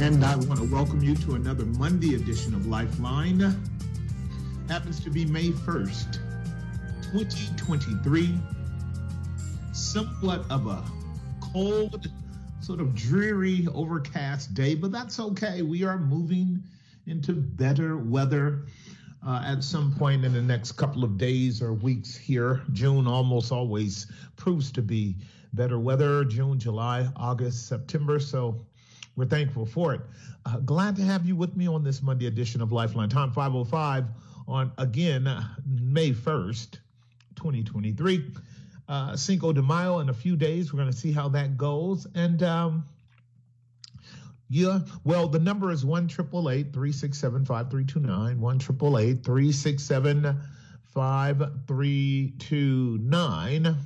And I want to welcome you to another Monday edition of Lifeline. Happens to be May 1st, 2023. Somewhat of a cold, sort of dreary, overcast day, but that's okay. We are moving into better weather uh, at some point in the next couple of days or weeks here. June almost always proves to be better weather. June, July, August, September. So we're thankful for it. Uh, glad to have you with me on this Monday edition of Lifeline Time 505 on again May 1st, 2023. Uh, Cinco de Mayo in a few days. We're going to see how that goes. And um, yeah, well, the number is 1 367 5329. 1 367 5329.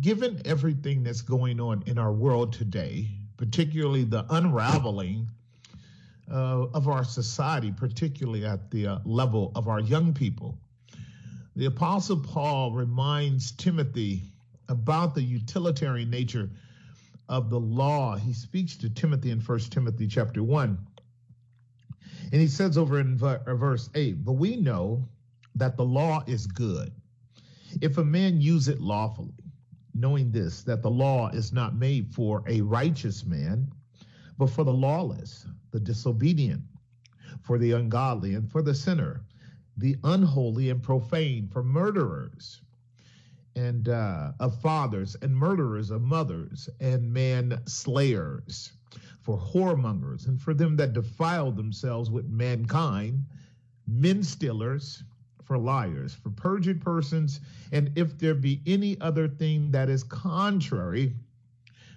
Given everything that's going on in our world today, particularly the unraveling uh, of our society, particularly at the uh, level of our young people. The Apostle Paul reminds Timothy about the utilitarian nature of the law. He speaks to Timothy in 1 Timothy chapter 1. And he says over in uh, verse 8, But we know that the law is good if a man use it lawfully knowing this, that the law is not made for a righteous man, but for the lawless, the disobedient, for the ungodly, and for the sinner, the unholy and profane, for murderers and uh, of fathers, and murderers of mothers, and man slayers, for whoremongers, and for them that defile themselves with mankind, men stealers for liars, for perjured persons, and if there be any other thing that is contrary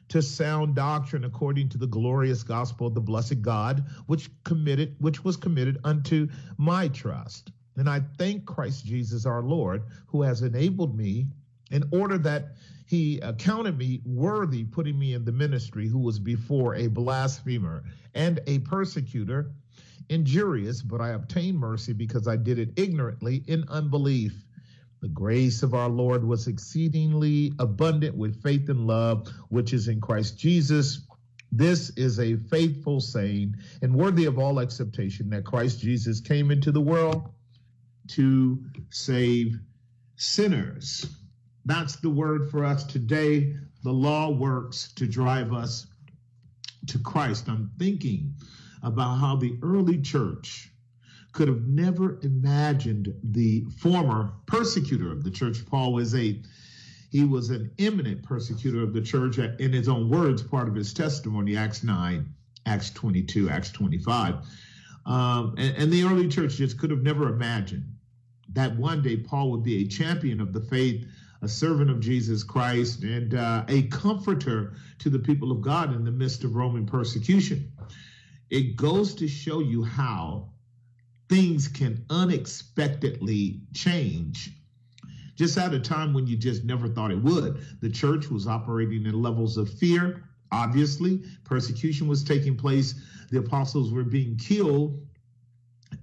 to sound doctrine according to the glorious gospel of the blessed God, which committed, which was committed unto my trust. And I thank Christ Jesus our Lord, who has enabled me in order that he accounted me worthy, putting me in the ministry, who was before a blasphemer and a persecutor injurious, but I obtained mercy because I did it ignorantly in unbelief. The grace of our Lord was exceedingly abundant with faith and love, which is in Christ Jesus. This is a faithful saying and worthy of all acceptation that Christ Jesus came into the world to save sinners. That's the word for us today. The law works to drive us to Christ. I'm thinking about how the early church could have never imagined the former persecutor of the church. Paul was a he was an eminent persecutor of the church in his own words, part of his testimony, Acts 9, Acts 22, Acts 25. Um, and, and the early church just could have never imagined that one day Paul would be a champion of the faith, a servant of Jesus Christ, and uh, a comforter to the people of God in the midst of Roman persecution. It goes to show you how things can unexpectedly change just at a time when you just never thought it would. The church was operating in levels of fear. Obviously, persecution was taking place. The apostles were being killed,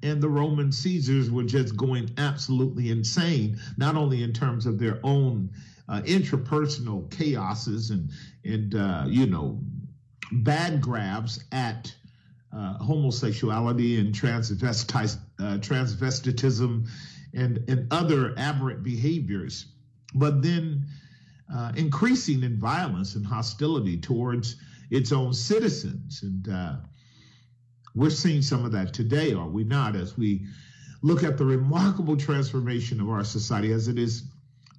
and the Roman Caesars were just going absolutely insane, not only in terms of their own uh, intrapersonal chaoses and and uh, you know bad grabs at uh, homosexuality and uh, transvestitism and, and other aberrant behaviors, but then uh, increasing in violence and hostility towards its own citizens. And uh, we're seeing some of that today, are we not, as we look at the remarkable transformation of our society as it is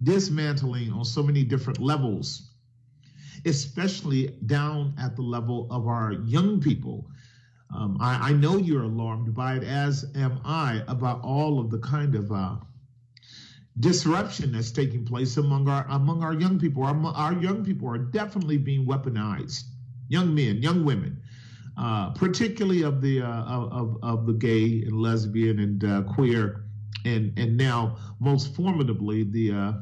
dismantling on so many different levels, especially down at the level of our young people um, I, I, know you're alarmed by it, as am I, about all of the kind of uh, disruption that's taking place among our among our young people. Our, our young people are definitely being weaponized. Young men, young women, uh, particularly of the uh, of, of the gay and lesbian and uh, queer, and and now most formidably the uh,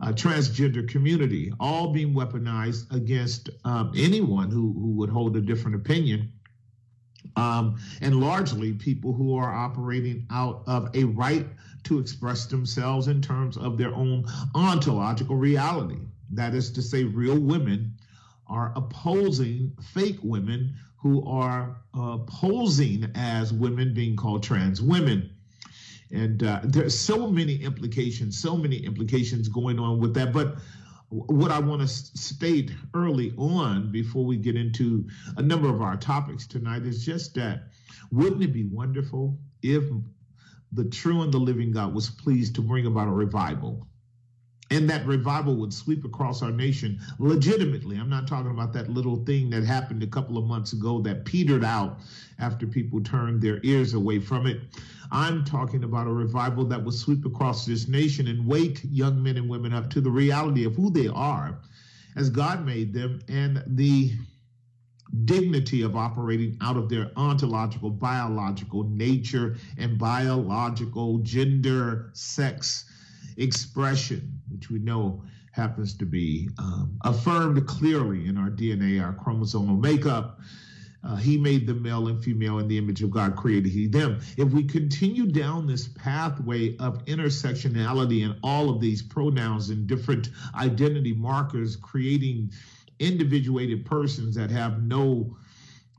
uh, transgender community, all being weaponized against um, anyone who who would hold a different opinion. Um, and largely people who are operating out of a right to express themselves in terms of their own ontological reality. That is to say, real women are opposing fake women who are uh, posing as women being called trans women. And uh, there's so many implications, so many implications going on with that. But what I want to state early on before we get into a number of our topics tonight is just that wouldn't it be wonderful if the true and the living God was pleased to bring about a revival? And that revival would sweep across our nation legitimately. I'm not talking about that little thing that happened a couple of months ago that petered out after people turned their ears away from it. I'm talking about a revival that would sweep across this nation and wake young men and women up to the reality of who they are as God made them and the dignity of operating out of their ontological, biological nature and biological gender, sex expression, which we know happens to be um, affirmed clearly in our DNA, our chromosomal makeup. Uh, he made them male and female in the image of God created he them. If we continue down this pathway of intersectionality and all of these pronouns and different identity markers, creating individuated persons that have no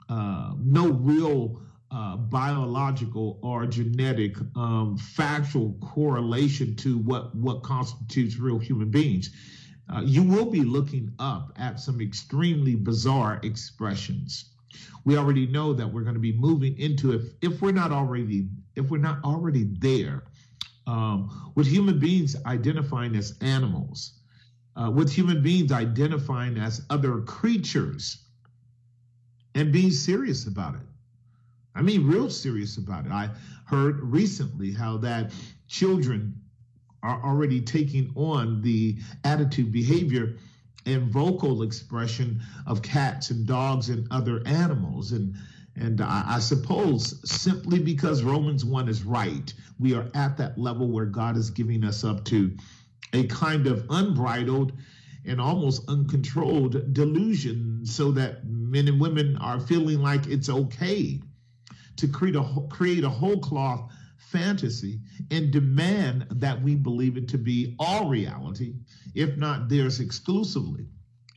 uh, no real uh, biological or genetic um, factual correlation to what what constitutes real human beings. Uh, you will be looking up at some extremely bizarre expressions. We already know that we're going to be moving into if if we're not already if we're not already there um, with human beings identifying as animals, uh, with human beings identifying as other creatures, and being serious about it I mean, real serious about it. I heard recently how that children are already taking on the attitude, behavior, and vocal expression of cats and dogs and other animals. And and I, I, suppose simply because Romans 1 is right, we are at that level where God is giving us up to a kind of unbridled and almost uncontrolled delusion so that men and women are feeling like it's okay to create a create a whole cloth fantasy and demand that we believe it to be all reality, if not theirs exclusively.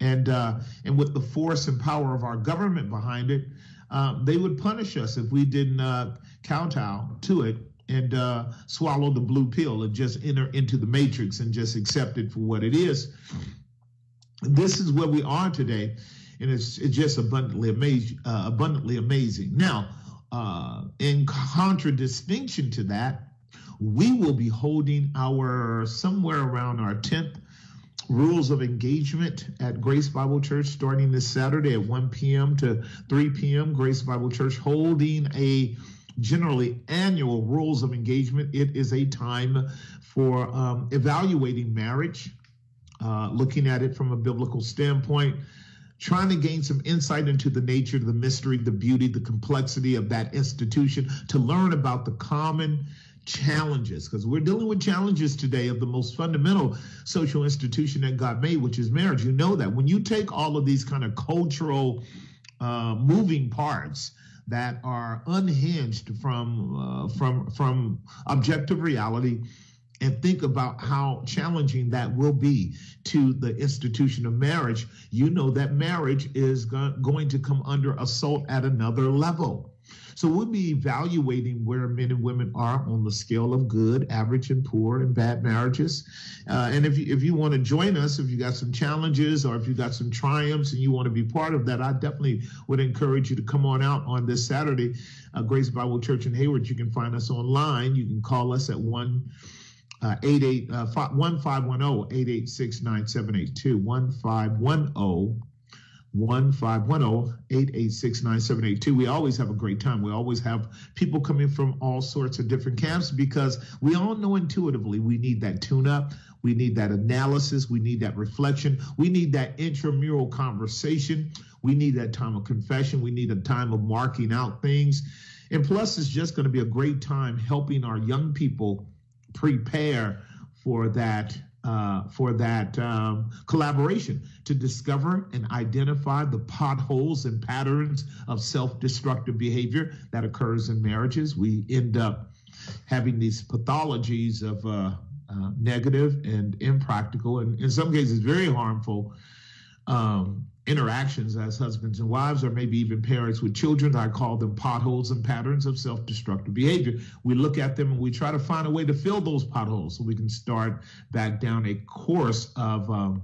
And uh, and with the force and power of our government behind it, uh, they would punish us if we didn't uh, kowtow to it and uh, swallow the blue pill and just enter into the matrix and just accept it for what it is. This is where we are today, and it's, it's just abundantly amazing. Uh, abundantly amazing. Now, uh, in contradistinction to that, we will be holding our somewhere around our 10th rules of engagement at Grace Bible Church starting this Saturday at 1 p.m. to 3 p.m. Grace Bible Church holding a generally annual rules of engagement. It is a time for um, evaluating marriage, uh, looking at it from a biblical standpoint, trying to gain some insight into the nature, the mystery, the beauty, the complexity of that institution, to learn about the common challenges, because we're dealing with challenges today of the most fundamental social institution that God made, which is marriage. You know that when you take all of these kind of cultural uh, moving parts, that are unhinged from uh, from from objective reality and think about how challenging that will be to the institution of marriage, you know that marriage is go- going to come under assault at another level. So we'll be evaluating where men and women are on the scale of good, average, and poor and bad marriages. Uh, and if you, if you want to join us, if you got some challenges or if you got some triumphs and you want to be part of that, I definitely would encourage you to come on out on this Saturday. Uh, Grace Bible Church in Hayward. You can find us online. You can call us at one. Uh, 88 uh, 1510 886 9782 1510 1510 We always have a great time. We always have people coming from all sorts of different camps because we all know intuitively we need that tune up. We need that analysis. We need that reflection. We need that intramural conversation We need that time of confession. We need a time of marking out things. And plus, it's just going to be a great time helping our young people prepare for that uh, for that um, collaboration to discover and identify the potholes and patterns of self-destructive behavior that occurs in marriages. We end up having these pathologies of uh, uh, negative and impractical, and in some cases, very harmful um, interactions as husbands and wives, or maybe even parents with children. I call them potholes and patterns of self destructive behavior. We look at them and we try to find a way to fill those potholes so we can start back down a course of. Um,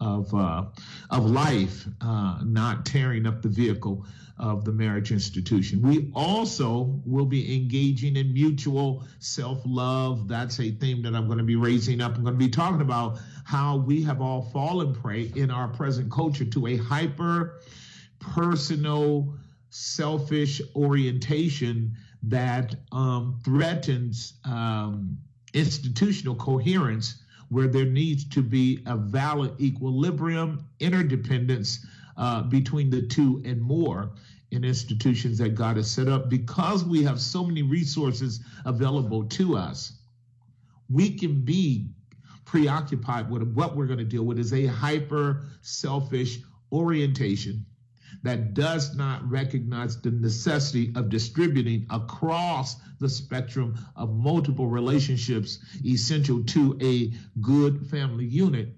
of uh, of life, uh, not tearing up the vehicle of the marriage institution. We also will be engaging in mutual self love. That's a theme that I'm going to be raising up. I'm going to be talking about how we have all fallen prey in our present culture to a hyper personal, selfish orientation that um, threatens um, institutional coherence where there needs to be a valid equilibrium, interdependence uh, between the two and more in institutions that God has set up. Because we have so many resources available to us, we can be preoccupied with what we're going to deal with is a hyper selfish orientation that does not recognize the necessity of distributing across the spectrum of multiple relationships essential to a good family unit.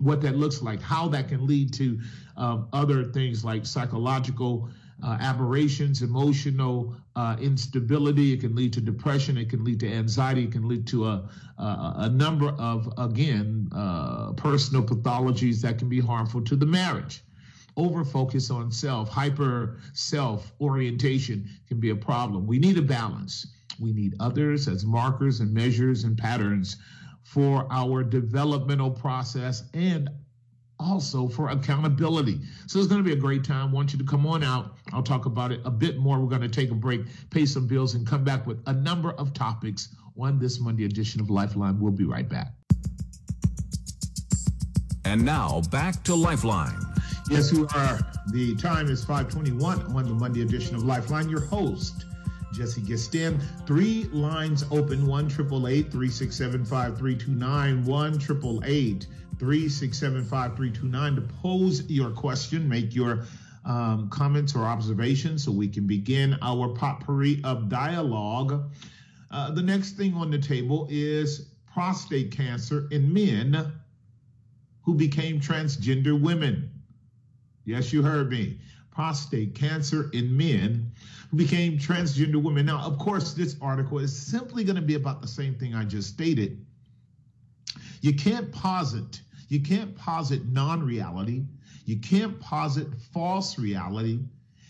What that looks like how that can lead to um, other things like psychological uh, aberrations, emotional uh, instability. It can lead to depression. It can lead to anxiety. It can lead to a, a, a number of, again, uh, personal pathologies that can be harmful to the marriage. Over focus on self, hyper self orientation can be a problem. We need a balance. We need others as markers and measures and patterns for our developmental process and also for accountability. So it's going to be a great time. I want you to come on out. I'll talk about it a bit more. We're going to take a break, pay some bills, and come back with a number of topics on this Monday edition of Lifeline. We'll be right back. And now back to Lifeline. Yes, we are. The time is 521 on the Monday edition of Lifeline. Your host, Jesse Gistand. Three lines open, one 367 5329 3675329 to pose your question, make your um, comments or observations so we can begin our potpourri of dialogue. Uh, the next thing on the table is prostate cancer in men who became transgender women. Yes, you heard me. Prostate cancer in men who became transgender women. Now, of course, this article is simply going to be about the same thing I just stated. You can't posit you can't posit non reality. You can't posit false reality.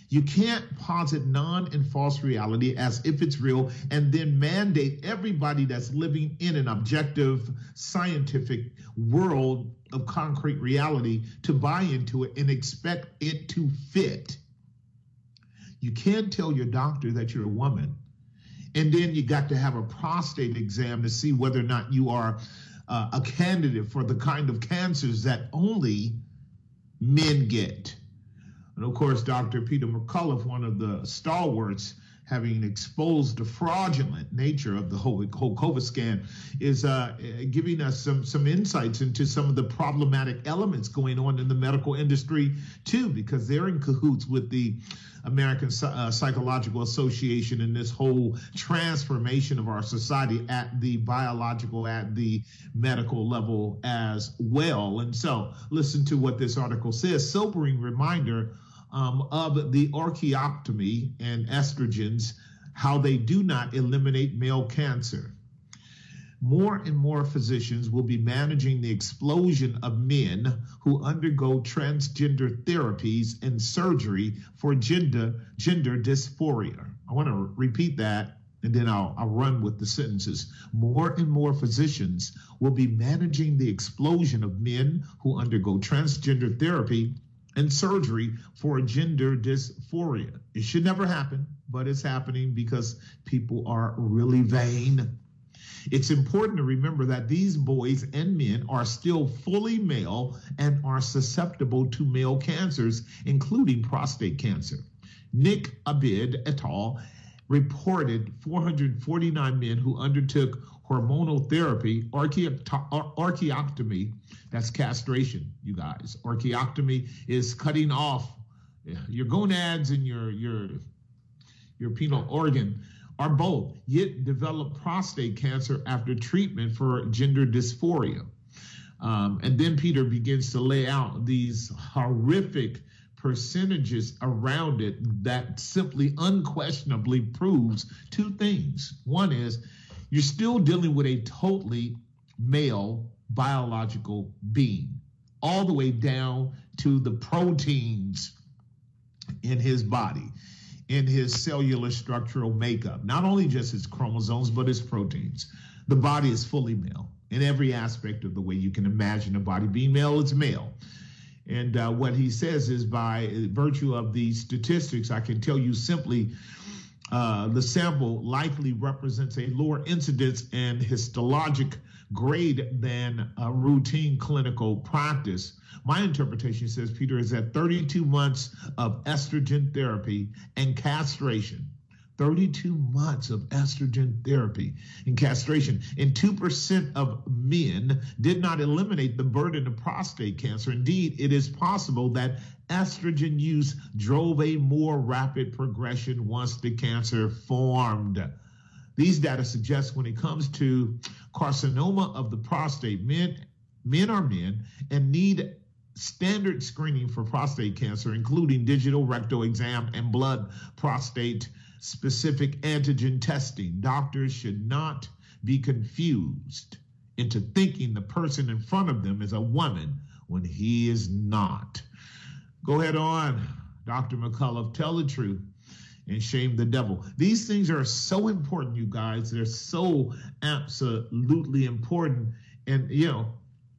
You can't posit non and false reality as if it's real and then mandate everybody that's living in an objective scientific world of concrete reality to buy into it and expect it to fit. You can't tell your doctor that you're a woman. And then you got to have a prostate exam to see whether or not you are uh, a candidate for the kind of cancers that only men get. And of course, Dr. Peter McCullough, one of the stalwarts, having exposed the fraudulent nature of the whole, whole COVID scan, is uh, giving us some some insights into some of the problematic elements going on in the medical industry too, because they're in cahoots with the American uh, Psychological Association and this whole transformation of our society at the biological, at the medical level as well. And so, listen to what this article says. Sobering reminder um, of the orchiectomy and estrogens, how they do not eliminate male cancer more and more physicians will be managing the explosion of men who undergo transgender therapies and surgery for gender gender dysphoria. I want to repeat that and then I'll, I'll run with the sentences. More and more physicians will be managing the explosion of men who undergo transgender therapy and surgery for gender dysphoria. It should never happen, but it's happening because people are really vain It's important to remember that these boys and men are still fully male and are susceptible to male cancers, including prostate cancer. Nik-Ahd et al. reported 449 men who undertook hormonal therapy, orchiectomy, that's castration, you guys. Orchiectomy is cutting off your gonads and your your your penile organ are both, yet develop prostate cancer after treatment for gender dysphoria. Um, and then Peter begins to lay out these horrific percentages around it that simply unquestionably proves two things. One is you're still dealing with a totally male biological being, all the way down to the proteins in his body in his cellular structural makeup, not only just his chromosomes, but his proteins. The body is fully male in every aspect of the way you can imagine a body being male, it's male. And uh, what he says is by virtue of these statistics, I can tell you simply uh, the sample likely represents a lower incidence and histologic grade than a routine clinical practice. My interpretation says, Peter, is that 32 months of estrogen therapy and castration 32 months of estrogen therapy and castration. And 2% of men did not eliminate the burden of prostate cancer. Indeed, it is possible that estrogen use drove a more rapid progression once the cancer formed. These data suggest when it comes to carcinoma of the prostate, men, men are men and need standard screening for prostate cancer, including digital rectal exam and blood prostate specific antigen testing. Doctors should not be confused into thinking the person in front of them is a woman when he is not. Go ahead on, Dr. McCullough, tell the truth and shame the devil. These things are so important, you guys. They're so absolutely important. And, you know,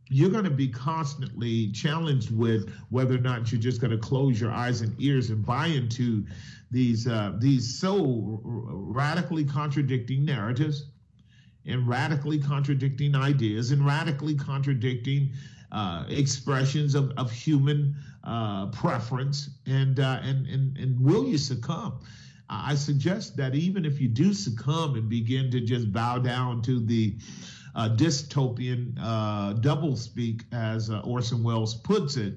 you're going to be constantly challenged with whether or not you're just going to close your eyes and ears and buy into these uh, these so radically contradicting narratives and radically contradicting ideas and radically contradicting uh, expressions of, of human uh, preference and, uh, and and and will you succumb? I suggest that even if you do succumb and begin to just bow down to the uh, dystopian uh, doublespeak, as uh, Orson Welles puts it,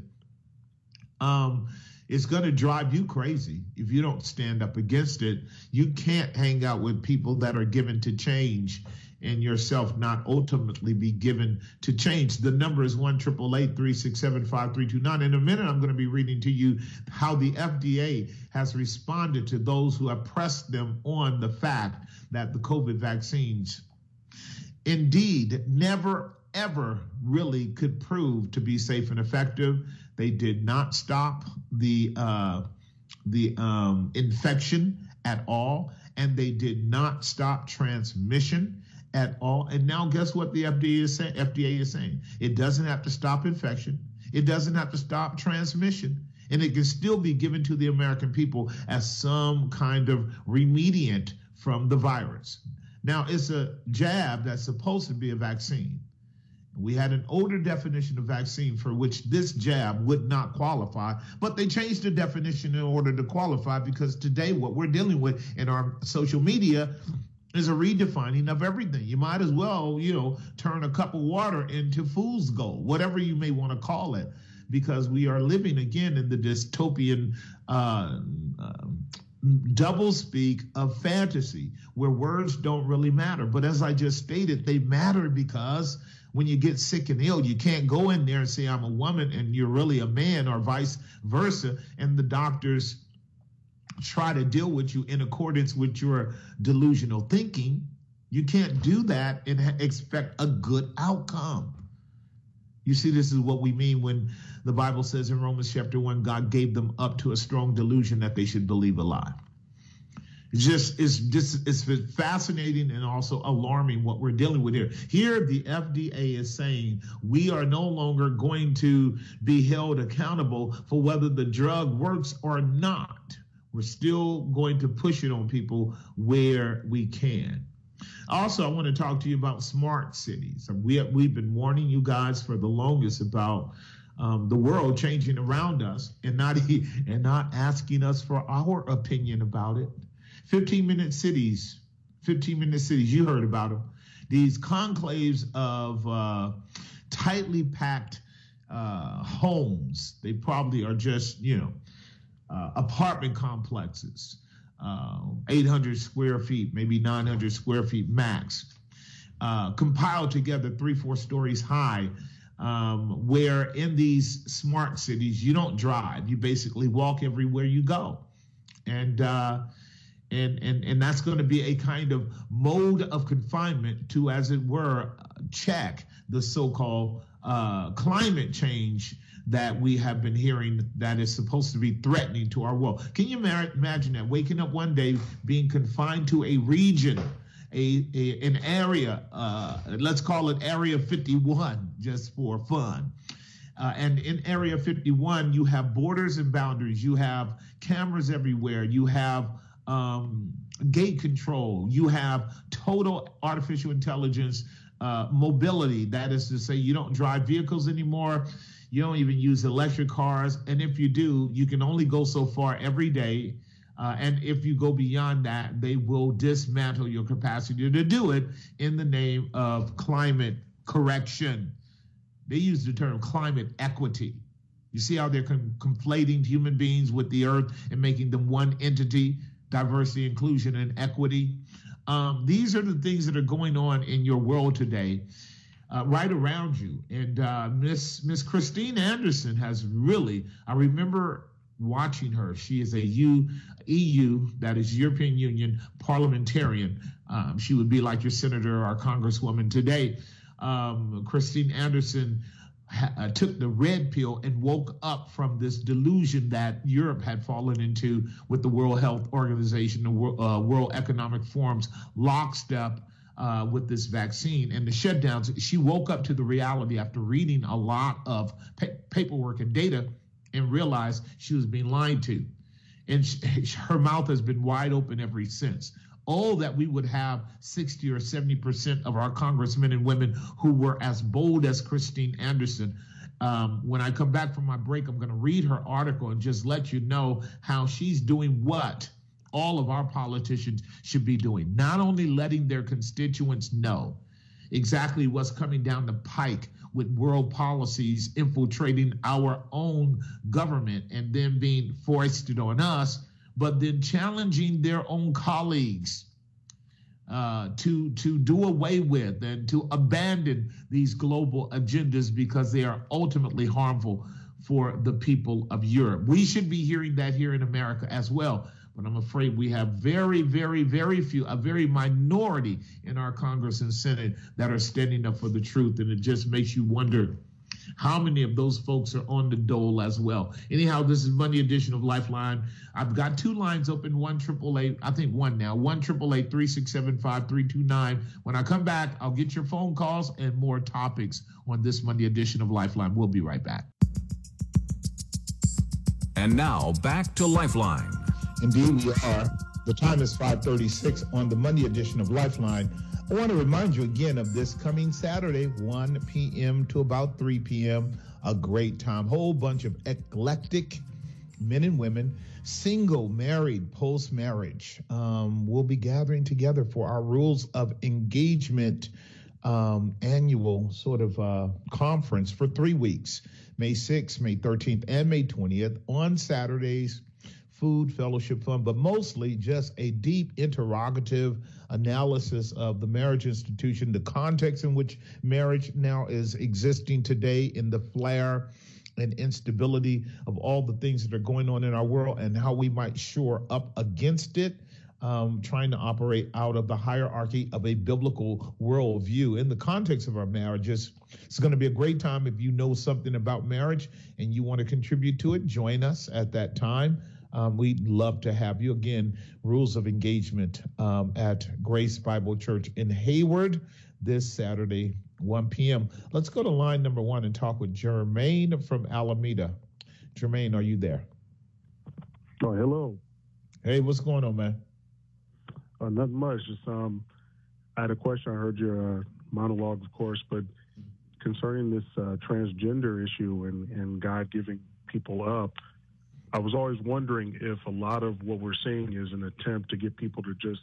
um, it's going to drive you crazy if you don't stand up against it. You can't hang out with people that are given to change and yourself not ultimately be given to change. The number is 1 367 5329. In a minute, I'm going to be reading to you how the FDA has responded to those who have pressed them on the fact that the COVID vaccines indeed never ever really could prove to be safe and effective. They did not stop the uh, the um, infection at all, and they did not stop transmission at all. And now, guess what the FDA is saying? FDA is saying it doesn't have to stop infection. It doesn't have to stop transmission. And it can still be given to the American people as some kind of remediant from the virus. Now, it's a jab that's supposed to be a vaccine. We had an older definition of vaccine for which this jab would not qualify, but they changed the definition in order to qualify because today what we're dealing with in our social media is a redefining of everything. You might as well, you know, turn a cup of water into fool's gold, whatever you may want to call it, because we are living again in the dystopian uh, uh, double speak of fantasy where words don't really matter. But as I just stated, they matter because when you get sick and ill, you can't go in there and say, I'm a woman and you're really a man, or vice versa. And the doctors try to deal with you in accordance with your delusional thinking. You can't do that and expect a good outcome. You see, this is what we mean when the Bible says in Romans chapter 1 God gave them up to a strong delusion that they should believe a lie. It's just it's just it's fascinating and also alarming what we're dealing with here. Here, the FDA is saying we are no longer going to be held accountable for whether the drug works or not. We're still going to push it on people where we can. Also, I want to talk to you about smart cities. We, we've been warning you guys for the longest about um, the world changing around us and not and not asking us for our opinion about it. 15 minute cities, 15 minute cities. You heard about them. These conclaves of uh, tightly packed uh, homes. They probably are just you know uh, apartment complexes, uh, 800 square feet, maybe 900 square feet max, uh, compiled together three, four stories high um, where in these smart cities you don't drive. You basically walk everywhere you go. And uh, and and and that's going to be a kind of mode of confinement to as it were check the so-called uh, climate change that we have been hearing that is supposed to be threatening to our world can you imagine that waking up one day being confined to a region a, a an area, uh, let's call it Area 51, just for fun. Uh, and in Area 51, you have borders and boundaries. You have cameras everywhere. You have um, gate control. You have total artificial intelligence uh, mobility. That is to say, you don't drive vehicles anymore. You don't even use electric cars. And if you do, you can only go so far every day uh, and if you go beyond that, they will dismantle your capacity to do it in the name of climate correction. They use the term climate equity. You see how they're com- conflating human beings with the earth and making them one entity, diversity, inclusion, and equity. Um, these are the things that are going on in your world today, uh, right around you. And uh, Miss Miss Christine Anderson has really. I remember watching her. She is a U, EU, that is European Union parliamentarian. Um, she would be like your senator or congresswoman today. Um, Christine Anderson ha- uh, took the red pill and woke up from this delusion that Europe had fallen into with the World Health Organization, the uh, World Economic Forum's lockstep. Uh, with this vaccine and the shutdowns, she woke up to the reality after reading a lot of pa- paperwork and data and realized she was being lied to. And she, her mouth has been wide open ever since. Oh, that we would have 60 or 70% of our congressmen and women who were as bold as Christine Anderson. Um, when I come back from my break, I'm going to read her article and just let you know how she's doing what all of our politicians should be doing. Not only letting their constituents know exactly what's coming down the pike with world policies infiltrating our own government and then being foisted on us, but then challenging their own colleagues uh, to to do away with and to abandon these global agendas because they are ultimately harmful for the people of Europe. We should be hearing that here in America as well. But I'm afraid we have very, very, very few, a very minority in our Congress and Senate that are standing up for the truth. And it just makes you wonder how many of those folks are on the dole as well. Anyhow, this is Monday edition of Lifeline. I've got two lines open, one triple eight, I think one now, one triple eight three six seven five three two nine. When I come back, I'll get your phone calls and more topics on this Monday edition of Lifeline. We'll be right back. And now back to Lifeline. Indeed, we are. The time is 536 on the Monday edition of Lifeline. I want to remind you again of this coming Saturday, 1 p.m. to about 3 p.m. A great time. Whole bunch of eclectic men and women, single, married, post marriage, um, will be gathering together for our Rules of Engagement um, annual sort of uh, conference for three weeks May 6th, May 13th, and May 20th on Saturdays food fellowship fund, but mostly just a deep interrogative analysis of the marriage institution, the context in which marriage now is existing today in the flare and instability of all the things that are going on in our world and how we might shore up against it. Um, trying to operate out of the hierarchy of a biblical worldview in the context of our marriages. It's going to be a great time if you know something about marriage and you want to contribute to it. Join us at that time. Um, we'd love to have you. Again, rules of engagement um, at Grace Bible Church in Hayward this Saturday, 1 p.m. Let's go to line number one and talk with Jermaine from Alameda. Jermaine, are you there? Oh, hello. Hey, what's going on, man? Uh, not much. Just um, I had a question. I heard your uh, monologue, of course, but concerning this uh, transgender issue and, and God giving people up, I was always wondering if a lot of what we're seeing is an attempt to get people to just,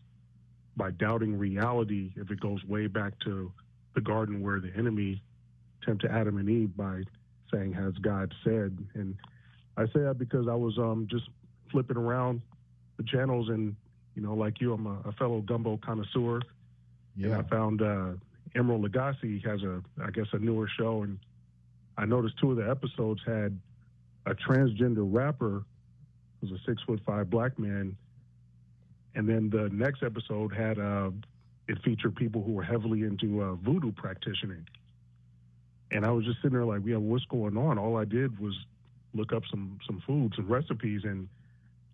by doubting reality, if it goes way back to the garden where the enemy tempted Adam and Eve by saying, "Has God said?" And I say that because I was um, just flipping around the channels, and you know, like you, I'm a, a fellow gumbo connoisseur, yeah. and I found uh, Emeril Lagasse has a, I guess, a newer show, and I noticed two of the episodes had a transgender rapper, who's a six foot five black man, and then the next episode had uh, it featured people who were heavily into uh, voodoo practicing. And I was just sitting there like, yeah, what's going on? All I did was look up some some foods and recipes, and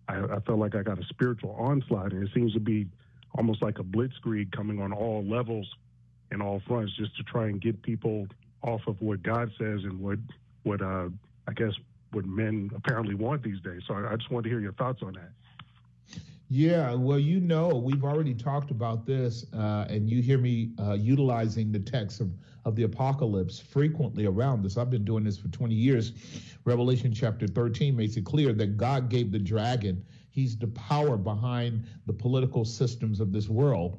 I, I felt like I got a spiritual onslaught, and it seems to be almost like a blitzkrieg coming on all levels and all fronts, just to try and get people off of what God says and what what uh, I guess what men apparently want these days. So I, I just wanted to hear your thoughts on that. Yeah, well, you know, we've already talked about this, uh, and you hear me uh, utilizing the text of, of the apocalypse frequently around this. I've been doing this for 20 years. Revelation chapter 13 makes it clear that God gave the dragon, he's the power behind the political systems of this world.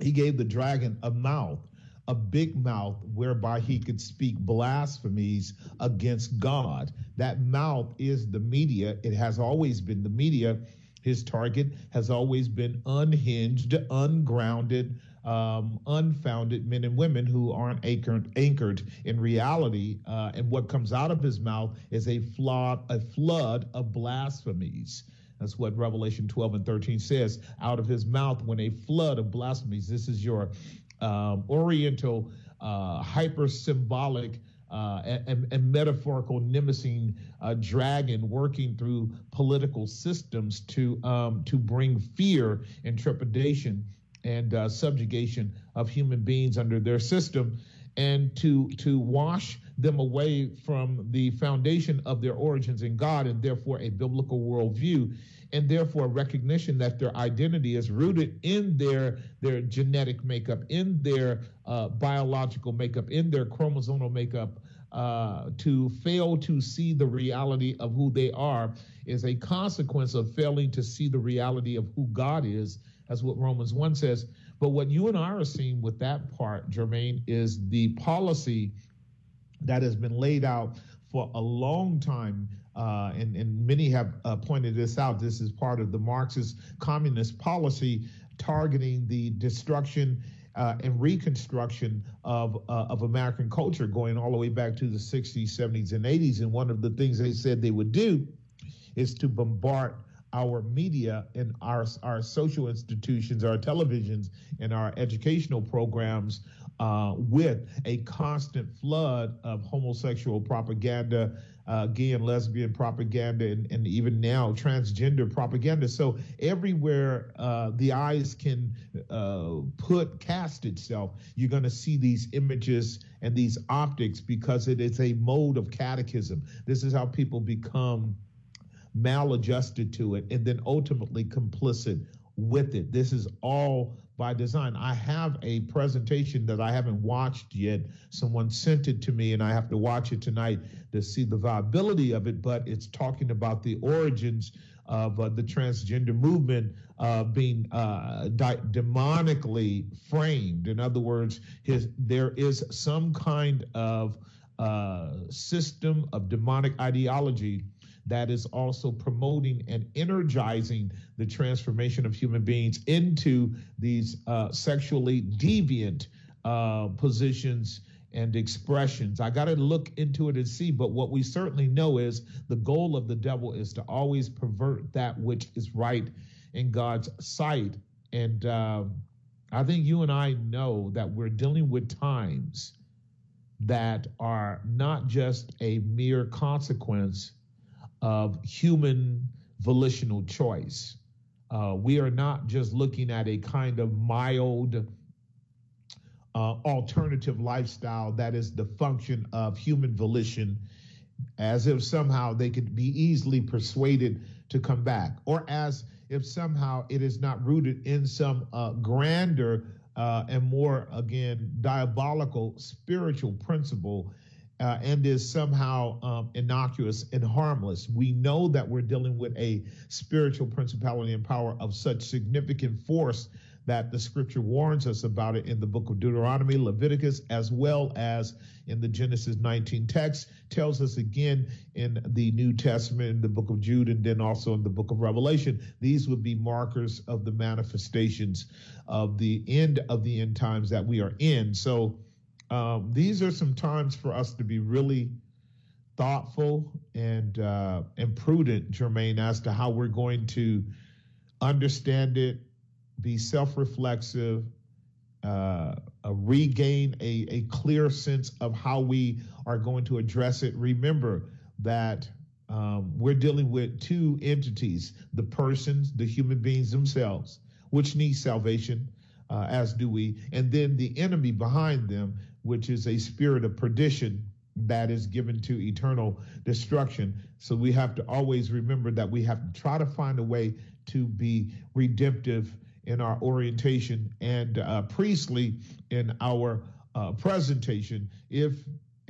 He gave the dragon a mouth a big mouth whereby he could speak blasphemies against God. That mouth is the media. It has always been the media his target has always been unhinged, ungrounded, um, unfounded men and women who aren't anchored, anchored in reality. Uh, and what comes out of his mouth is a flood, a flood of blasphemies. That's what Revelation 12 and 13 says. Out of his mouth, when a flood of blasphemies. This is your um, Oriental, uh, hyper symbolic uh, and, and, metaphorical Nemesis uh, dragon working through political systems to um, to bring fear and trepidation and uh, subjugation of human beings under their system, and to to wash them away from the foundation of their origins in God, and therefore a biblical worldview and therefore recognition that their identity is rooted in their their genetic makeup, in their uh, biological makeup, in their chromosomal makeup. Uh, to fail to see the reality of who they are is a consequence of failing to see the reality of who God is. That's what Romans 1 says. But what you and I are seeing with that part, Jermaine, is the policy that has been laid out for a long time uh, and, and many have uh, pointed this out. This is part of the Marxist communist policy targeting the destruction uh, and reconstruction of uh, of American culture, going all the way back to the 60s, 70s, and 80s. And one of the things they said they would do is to bombard our media and our our social institutions, our televisions, and our educational programs uh, with a constant flood of homosexual propaganda, uh, gay and lesbian propaganda, and, and, even now transgender propaganda. So everywhere uh, the eyes can uh, put cast itself, you're going to see these images and these optics because it is a mode of catechism. This is how people become maladjusted to it and then ultimately complicit with it. This is all by design. I have a presentation that I haven't watched yet. Someone sent it to me, and I have to watch it tonight to see the viability of it. But it's talking about the origins of uh, the transgender movement uh, being uh, di- demonically framed. In other words, his, there is some kind of uh, system of demonic ideology that is also promoting and energizing the transformation of human beings into these uh, sexually deviant uh, positions and expressions. I got to look into it and see, but what we certainly know is the goal of the devil is to always pervert that which is right in God's sight. And uh, I think you and I know that we're dealing with times that are not just a mere consequence of human volitional choice. Uh, we are not just looking at a kind of mild uh, alternative lifestyle that is the function of human volition, as if somehow they could be easily persuaded to come back, or as if somehow it is not rooted in some uh, grander uh, and more, again, diabolical spiritual principle uh, and is somehow um, innocuous and harmless. We know that we're dealing with a spiritual principality and power of such significant force that the scripture warns us about it in the book of Deuteronomy, Leviticus, as well as in the Genesis 19 text, tells us again in the New Testament, in the book of Jude, and then also in the book of Revelation. These would be markers of the manifestations of the end of the end times that we are in. So um, these are some times for us to be really thoughtful and uh, and prudent, Jermaine, as to how we're going to understand it, be self-reflexive, uh, uh, regain a, a clear sense of how we are going to address it. Remember that um, we're dealing with two entities: the persons, the human beings themselves, which need salvation, uh, as do we, and then the enemy behind them, which is a spirit of perdition that is given to eternal destruction. So we have to always remember that we have to try to find a way to be redemptive in our orientation and uh, priestly in our uh, presentation. If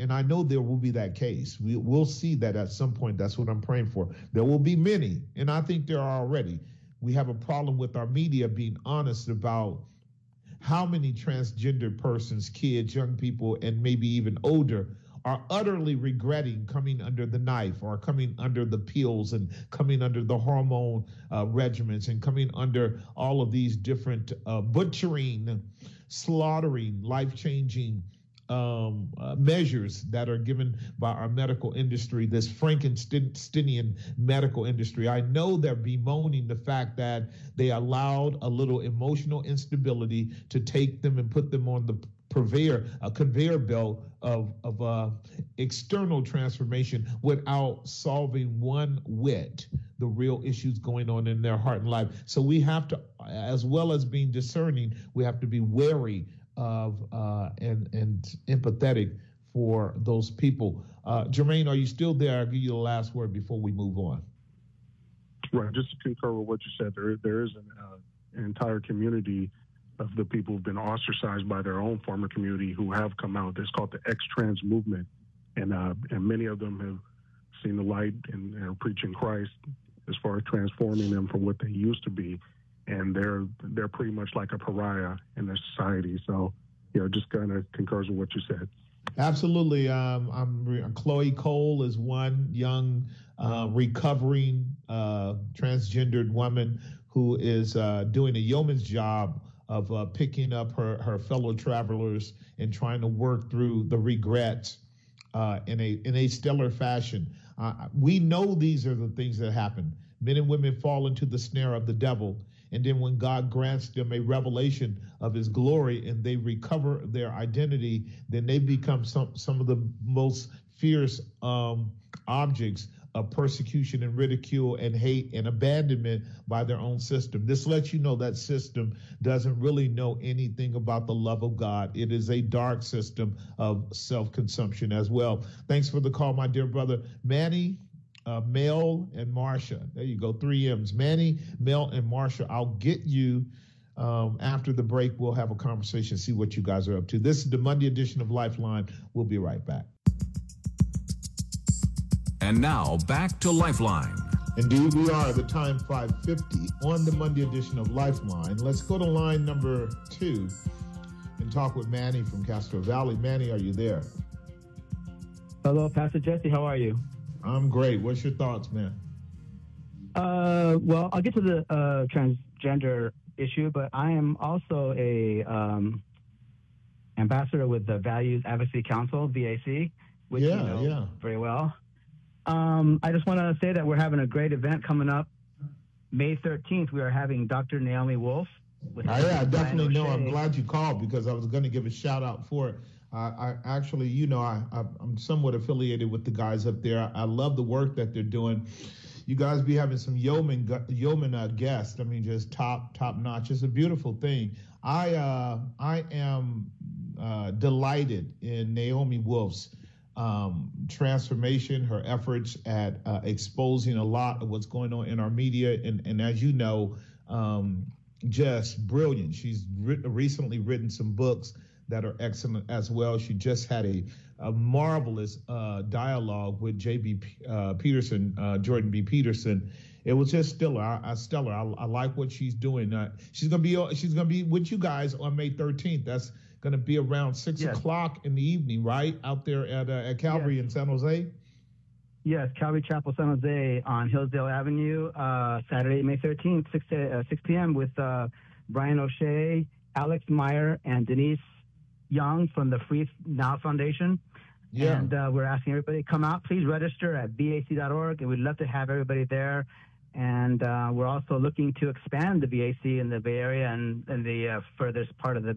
and I know there will be that case. We, will see that at some point. That's what I'm praying for. There will be many, and I think there are already. We have a problem with our media being honest about how many transgender persons, kids, young people, and maybe even older are utterly regretting coming under the knife or coming under the pills and coming under the hormone uh, regimens and coming under all of these different uh, butchering, slaughtering, life changing um, uh, measures that are given by our medical industry, this Frankensteinian medical industry. I know they're bemoaning the fact that they allowed a little emotional instability to take them and put them on the purveyor, a conveyor belt of, of uh, external transformation without solving one whit the real issues going on in their heart and life. So we have to, as well as being discerning, we have to be wary of uh, and and empathetic for those people. Uh, Jermaine, are you still there? I'll give you the last word before we move on. Right. Just to concur with what you said, there there is an, uh, an entire community of the people who've been ostracized by their own former community who have come out. It's called the X-Trans movement, and uh, and many of them have seen the light and are preaching Christ as far as transforming them from what they used to be, and they're they're pretty much like a pariah in their society. So, you know, just kind of concurs with what you said. Absolutely. Um, I'm Chloe Cole is one young uh, recovering uh, transgendered woman who is uh, doing a yeoman's job of uh, picking up her, her fellow travelers and trying to work through the regrets uh, in a in a stellar fashion. Uh, we know these are the things that happen. Men and women fall into the snare of the devil, and then when God grants them a revelation of His glory and they recover their identity, then they become some some of the most fierce um, objects of persecution and ridicule and hate and abandonment by their own system. This lets you know that system doesn't really know anything about the love of God. It is a dark system of self consumption as well. Thanks for the call, my dear brother. Manny, uh, Mel, and Marsha. There you go, three M's. Manny, Mel, and Marsha. I'll get you. Um, after the break, we'll have a conversation, see what you guys are up to. This is the Monday edition of Lifeline. We'll be right back. And now back to Lifeline. Indeed, we are the time 550 on the Monday edition of Lifeline. Let's go to line number two and talk with Manny from Castro Valley. Manny, are you there? Hello, Pastor Jesse. How are you? I'm great. What's your thoughts, man? Uh, well, I'll get to the uh, transgender issue, but I am also a um, ambassador with the Values Advocacy Council, VAC, which yeah, you know yeah. very well. Um, I just want to say that we're having a great event coming up. May 13th, we are having Dr. Naomi Wolf. With yeah, I definitely know. I'm glad you called because I was going to give a shout out for it. Uh, I actually, you know, I, I, am somewhat affiliated with the guys up there. I, I, love the work that they're doing. You guys be having some yeoman yeoman uh, guests. I mean, just top top notch. It's a beautiful thing. I uh, I am uh, delighted in Naomi Wolf's um, transformation, her efforts at uh, exposing a lot of what's going on in our media. And, and as you know, um, just brilliant. She's recently written some books that are excellent as well. She just had a, a marvelous uh, dialogue with J.B. Uh, Peterson, uh, Jordan B. Peterson. It was just stellar. I, I stellar. I, I, like what she's doing. Uh, she's gonna be she's gonna be with you guys on May 13th. That's gonna be around six yes. o'clock in the evening, right out there at uh, at Calvary yes. in San Jose. Yes, Calvary Chapel, San Jose on Hillsdale Avenue, uh, Saturday, May 13th, 6, uh, 6 p.m. with uh, Brian O'Shea, Alex Meyer, and Denise Young from the Free Now Foundation. Yeah. And uh, we're asking everybody come out. Please register at vac.org, and we'd love to have everybody there. And uh, we're also looking to expand the VAC in the Bay Area and, and the uh, furthest part of the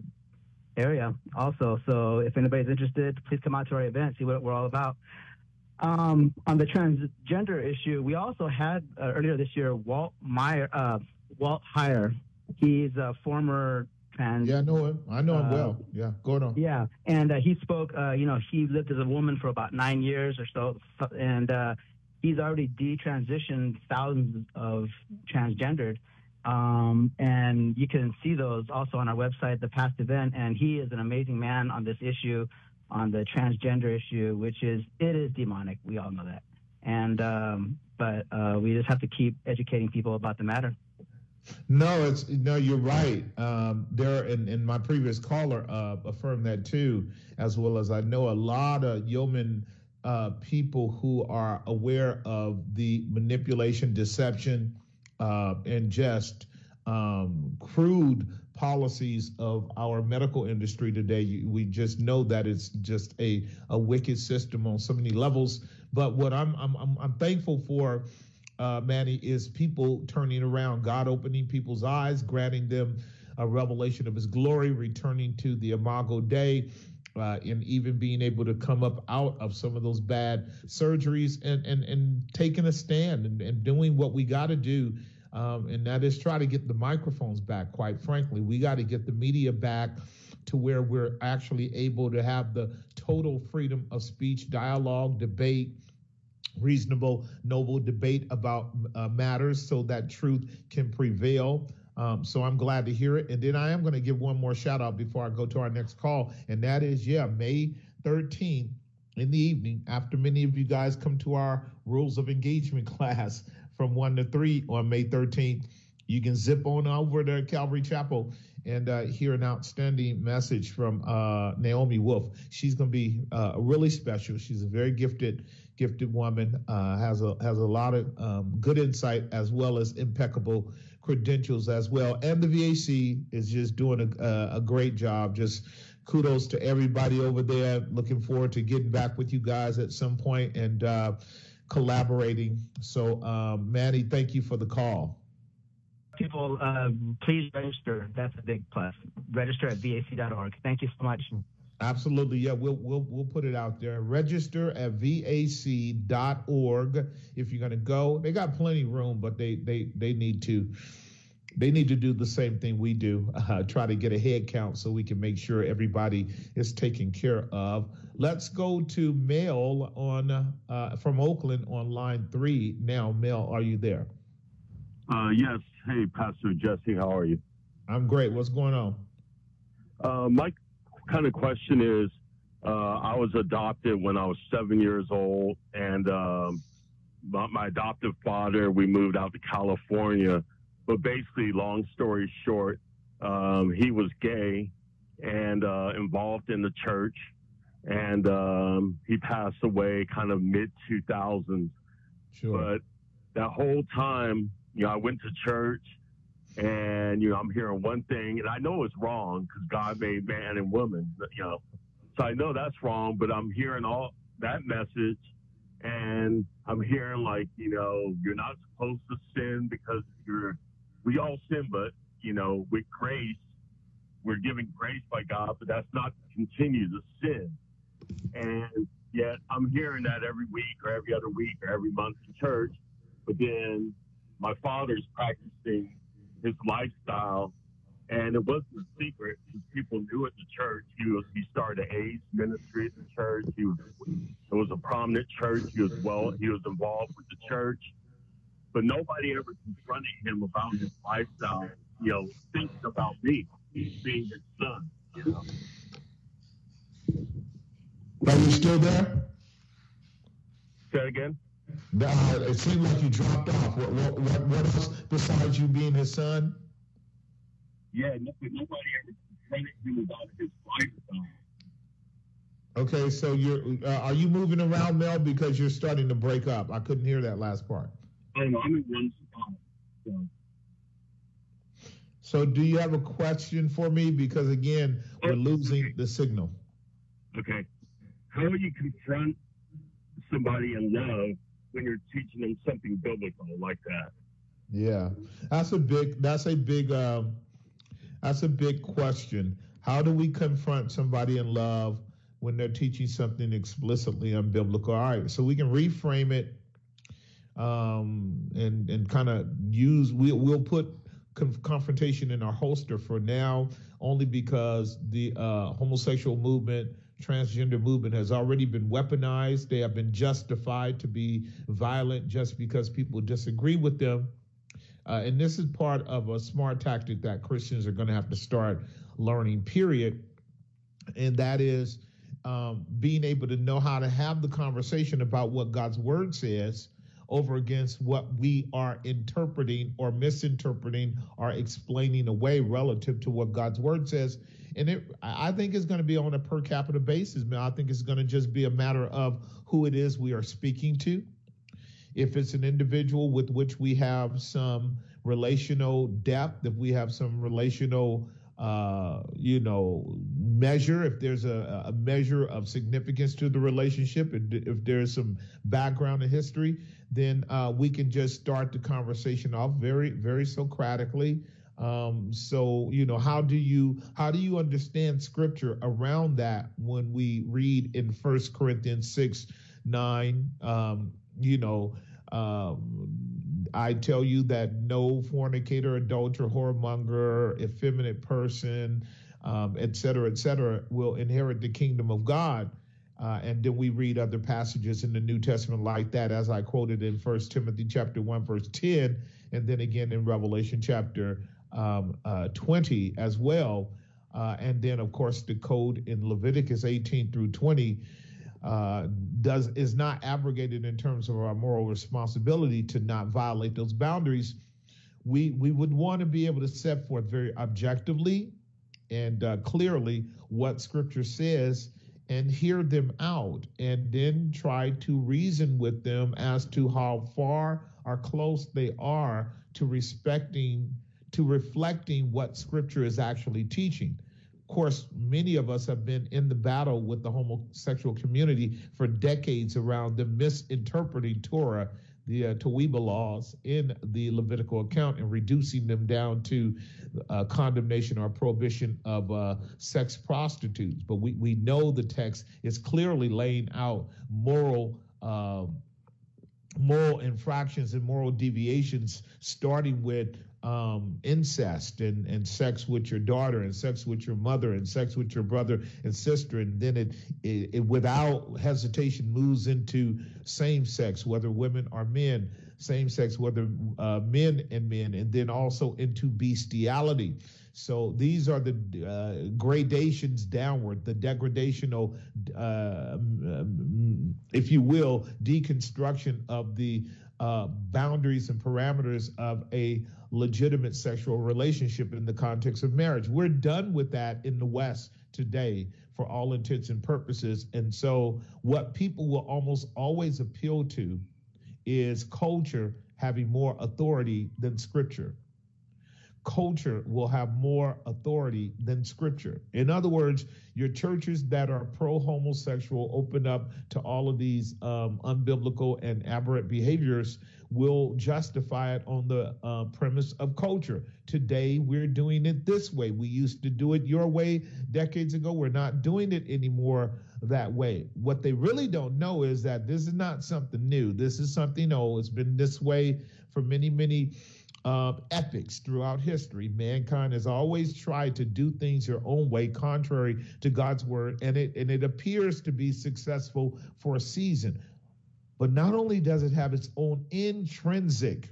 area also. So if anybody's interested, please come out to our event, see what we're all about. Um, on the transgender issue, we also had uh, earlier this year Walt Meyer, uh, Walt Heyer. He's a former trans. Yeah, I know him. I know him uh, well. Yeah, go on. Yeah, and uh, he spoke. Uh, you know, he lived as a woman for about nine years or so, and uh, he's already detransitioned thousands of transgendered. Um, and you can see those also on our website, the past event. And he is an amazing man on this issue on the transgender issue, which is it is demonic. We all know that, and um, but uh, we just have to keep educating people about the matter. No, it's no. You're right. Um, there, and, and my previous caller uh, affirmed that too, as well as I know a lot of yeoman uh, people who are aware of the manipulation, deception, uh, and just um, crude policies of our medical industry today. We just know that it's just a, a wicked system on so many levels. But what I'm I'm I'm, I'm thankful for, uh, Manny, is people turning around, God opening people's eyes, granting them a revelation of His glory, returning to the Imago Dei. Uh, and even being able to come up out of some of those bad surgeries and and, and taking a stand and, and doing what we got to do um, and that is try to get the microphones back. Quite frankly, we got to get the media back to where we're actually able to have the total freedom of speech, dialogue, debate, reasonable, noble debate about uh, matters so that truth can prevail. Um, so I'm glad to hear it. And then I am going to give one more shout out before I go to our next call. And that is, yeah, May 13th in the evening, after many of you guys come to our rules of engagement class from 1 to 3 on May 13th. You can zip on over to Calvary Chapel and uh, hear an outstanding message from uh, Naomi Wolf. She's going to be uh, really special. She's a very gifted, gifted woman. Uh, has a has a lot of um, good insight as well as impeccable credentials as well. And the VAC is just doing a, a great job. Just kudos to everybody over there. Looking forward to getting back with you guys at some point and uh, collaborating. So, um, Manny, thank you for the call. People, uh, please register. That's a big plus. Register at vac.org. Thank you so much. Absolutely. Yeah, we'll we'll we'll put it out there. Register at vac.org if you're going to go. They got plenty of room, but they they they need to they need to do the same thing we do. Uh, try to get a head count so we can make sure everybody is taken care of. Let's go to Mel on uh, from Oakland on line three. Now, Mel, are you there? Uh, yes. Hey, Pastor Jesse, how are you? I'm great. What's going on? Uh, my kind of question is, uh, I was adopted when I was seven years old, and um, my, my adoptive father, we moved out to California. But basically, long story short, um, he was gay and uh, involved in the church and um, he passed away kind of mid 2000s. Sure. But that whole time, you know, I went to church and, you know, I'm hearing one thing and I know it's wrong because God made man and woman, you know. So I know that's wrong, but I'm hearing all that message and I'm hearing like, you know, you're not supposed to sin because you're, we all sin, but, you know, with grace, we're given grace by God, but that's not continue to sin. And yet I'm hearing that every week or every other week or every month in church. But then my father's practicing his lifestyle and it wasn't a secret because people knew at the church. He was he started an AIDS ministry at the church. He was it was a prominent church. He was well he was involved with the church. but nobody ever confronted him about his lifestyle. You know, thinking about me being his son. You know. Are you still there? Say again. Uh, it seemed like you dropped off. What, what, what, what else besides you being his son? Yeah, nobody ever confronted him about his lifestyle. Okay, so you're uh, are you moving around, Mel? Because you're starting to break up. I couldn't hear that last part. Oh no, I'm in one spot. So. So, do you have a question for me? Because again, we're losing the signal. Okay. How do you confront somebody in love when you're teaching them something biblical like that? Yeah, that's a big. That's a big. Um, that's a big question. How do we confront somebody in love when they're teaching something explicitly unbiblical? All right, so we can reframe it, um, and and kind of use. We, we'll put conf- confrontation in our holster for now, only because the uh, homosexual movement. Transgender movement has already been weaponized. They have been justified to be violent just because people disagree with them. Uh, and this is part of a smart tactic that Christians are going to have to start learning, period. And that is um, being able to know how to have the conversation about what God's word says over against what we are interpreting or misinterpreting or explaining away relative to what God's word says. And it, I think it's going to be on a per capita basis. I think it's going to just be a matter of who it is we are speaking to if it's an individual with which we have some relational depth, if we have some relational, uh, you know, measure, if there's a, a measure of significance to the relationship, if there's some background and history, then uh, we can just start the conversation off very, very Socratically. Um, so you know, how do you how do you understand scripture around that when we read in First Corinthians six nine? Um, you know, um, I tell you that no fornicator, adulterer, whoremonger, effeminate person, um, et cetera, et cetera, will inherit the kingdom of God. Uh, and then we read other passages in the New Testament like that, as I quoted in First Timothy chapter one, verse ten, and then again in Revelation chapter um, uh, twenty as well. Uh, and then, of course, the code in Leviticus 18 through 20 uh, does is not abrogated in terms of our moral responsibility to not violate those boundaries. We we would want to be able to set forth very objectively and uh, clearly what Scripture says and hear them out, and then try to reason with them as to how far or close they are to respecting to reflecting what Scripture is actually teaching course, many of us have been in the battle with the homosexual community for decades around the misinterpreting Torah, the uh, laws in the Levitical account, and reducing them down to uh, condemnation or prohibition of uh, sex prostitutes. But we, we know the text is clearly laying out moral. um moral infractions and moral deviations, starting with um, incest and, and sex with your daughter and sex with your mother and sex with your brother and sister. And then it, it, it without hesitation moves into same sex, whether women or men, same sex, whether uh, men and men, and then also into bestiality. So these are the uh, gradations downward, the degradational, uh, if you will, deconstruction of the uh, boundaries and parameters of a legitimate sexual relationship in the context of marriage. We're done with that in the West today for all intents and purposes. And so, what people will almost always appeal to is culture having more authority than scripture culture will have more authority than scripture. In other words, your churches that are pro homosexual, open up to all of these um, unbiblical and aberrant behaviors, will justify it on the uh, premise of culture. Today, we're doing it this way. We used to do it your way decades ago. We're not doing it anymore that way. What they really don't know is that this is not something new. This is something old. It's been this way for many, many uh, epics throughout history. Mankind has always tried to do things their own way, contrary to God's word, and it and it appears to be successful for a season. But not only does it have its own intrinsic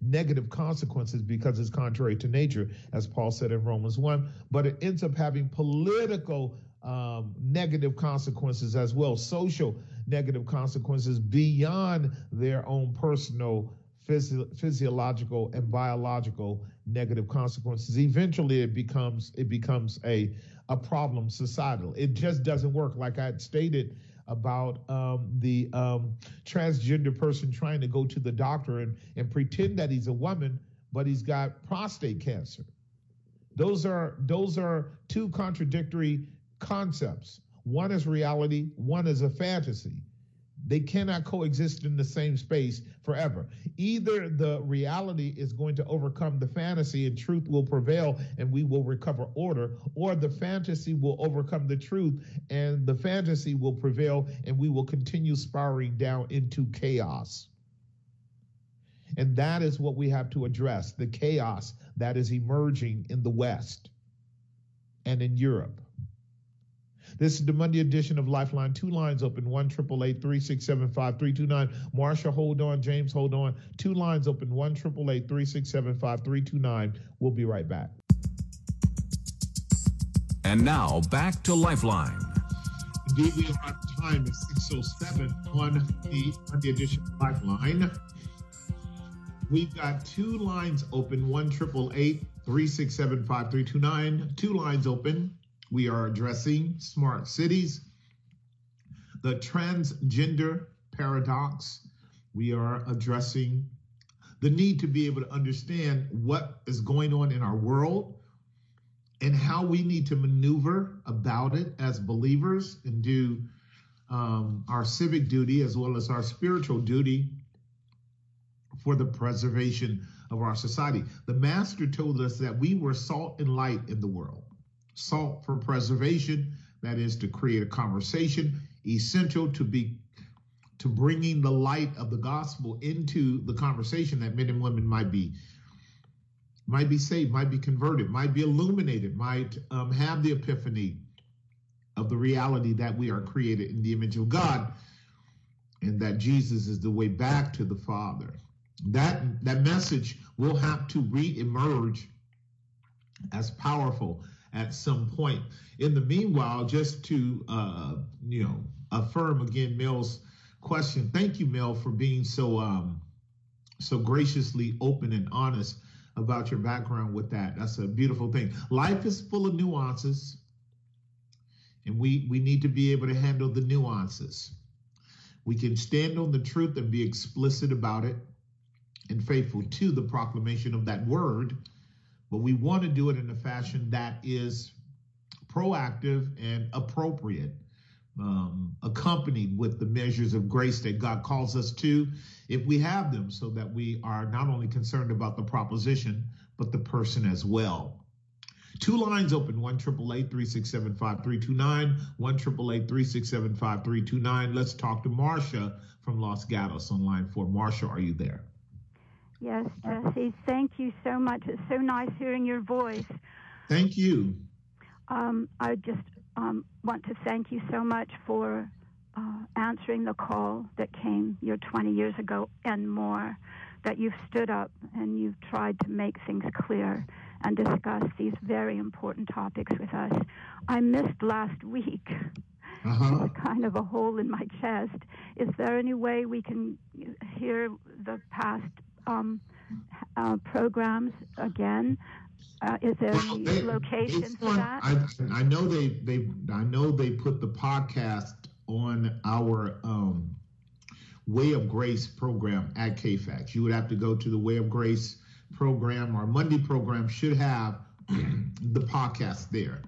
negative consequences because it's contrary to nature, as Paul said in Romans 1, but it ends up having political um, negative consequences as well, social negative consequences beyond their own personal physio- physiological and biological negative consequences. Eventually, it becomes it becomes a a problem societal. It just doesn't work. Like I stated about um, the um, transgender person trying to go to the doctor and, and pretend that he's a woman, but he's got prostate cancer. Those are those are two contradictory concepts. One is reality, one is a fantasy. They cannot coexist in the same space forever. Either the reality is going to overcome the fantasy and truth will prevail and we will recover order, or the fantasy will overcome the truth and the fantasy will prevail and we will continue spiraling down into chaos. And that is what we have to address the chaos that is emerging in the West and in Europe. This is the Monday edition of Lifeline. Two lines open, one triple eight three six seven five three two nine. Marsha, hold on. James, hold on. Two lines open, one triple eight three six seven five three two nine. We'll be right back. And now back to Lifeline. Indeed, we are time at 607 on the Monday edition of Lifeline. We've got two lines open, one triple eight three six seven five three two nine. Two lines open. We are addressing smart cities, the transgender paradox. We are addressing the need to be able to understand what is going on in our world and how we need to maneuver about it as believers and do um, our civic duty as well as our spiritual duty for the preservation of our society. The master told us that we were salt and light in the world salt for preservation, that is to create a conversation, essential to be to bringing the light of the gospel into the conversation that men and women might be might be saved, might be converted, might be illuminated, might um, have the epiphany of the reality that we are created in the image of God and that Jesus is the way back to the Father. That that message will have to re-emerge as powerful at some point. In the meanwhile, just to uh, you know affirm again Mel's question. Thank you, Mel, for being so um, so graciously open and honest about your background with that. That's a beautiful thing. Life is full of nuances, and we we need to be able to handle the nuances. We can stand on the truth and be explicit about it and faithful to the proclamation of that word but we want to do it in a fashion that is proactive and appropriate, um, accompanied with the measures of grace that God calls us to, if we have them, so that we are not only concerned about the proposition, but the person as well. Two lines open, one triple eight three six seven five three two nine, one triple eight three six seven five three two nine. Let's talk to Marcia from Los Gatos on line four. Marcia, are you there? Yes, Jesse. Thank you so much. It's so nice hearing your voice. Thank you. Um, I just um, want to thank you so much for uh, answering the call that came your 20 years ago and more. That you've stood up and you've tried to make things clear and discuss these very important topics with us. I missed last week. Uh-huh. kind of a hole in my chest. Is there any way we can hear the past um, uh, programs again? Uh, is there well, any they, location for that? I, I, know they they I know they put the podcast on our um, Way of Grace program at KFAX. You would have to go to the Way of Grace program. Our Monday program should have the podcast there,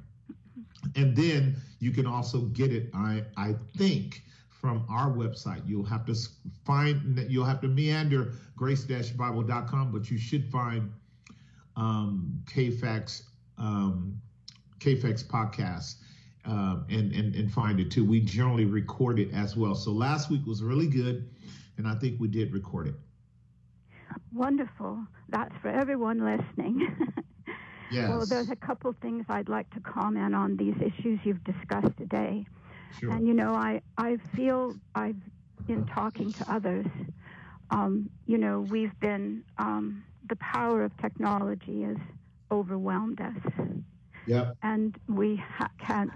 and then you can also get it. I I think from our website. You'll have to find, you'll have to meander grace-bible.com, but you should find um, KFAX, um, KFAX podcast um, and, and, and find it too. We generally record it as well. So last week was really good, and I think we did record it. Wonderful. That's for everyone listening. yes. Well, there's a couple things I'd like to comment on these issues you've discussed today. Sure. And you know, I I feel I've in talking to others, um, you know, we've been, um, the power of technology has overwhelmed us. Yep. And we ha- can't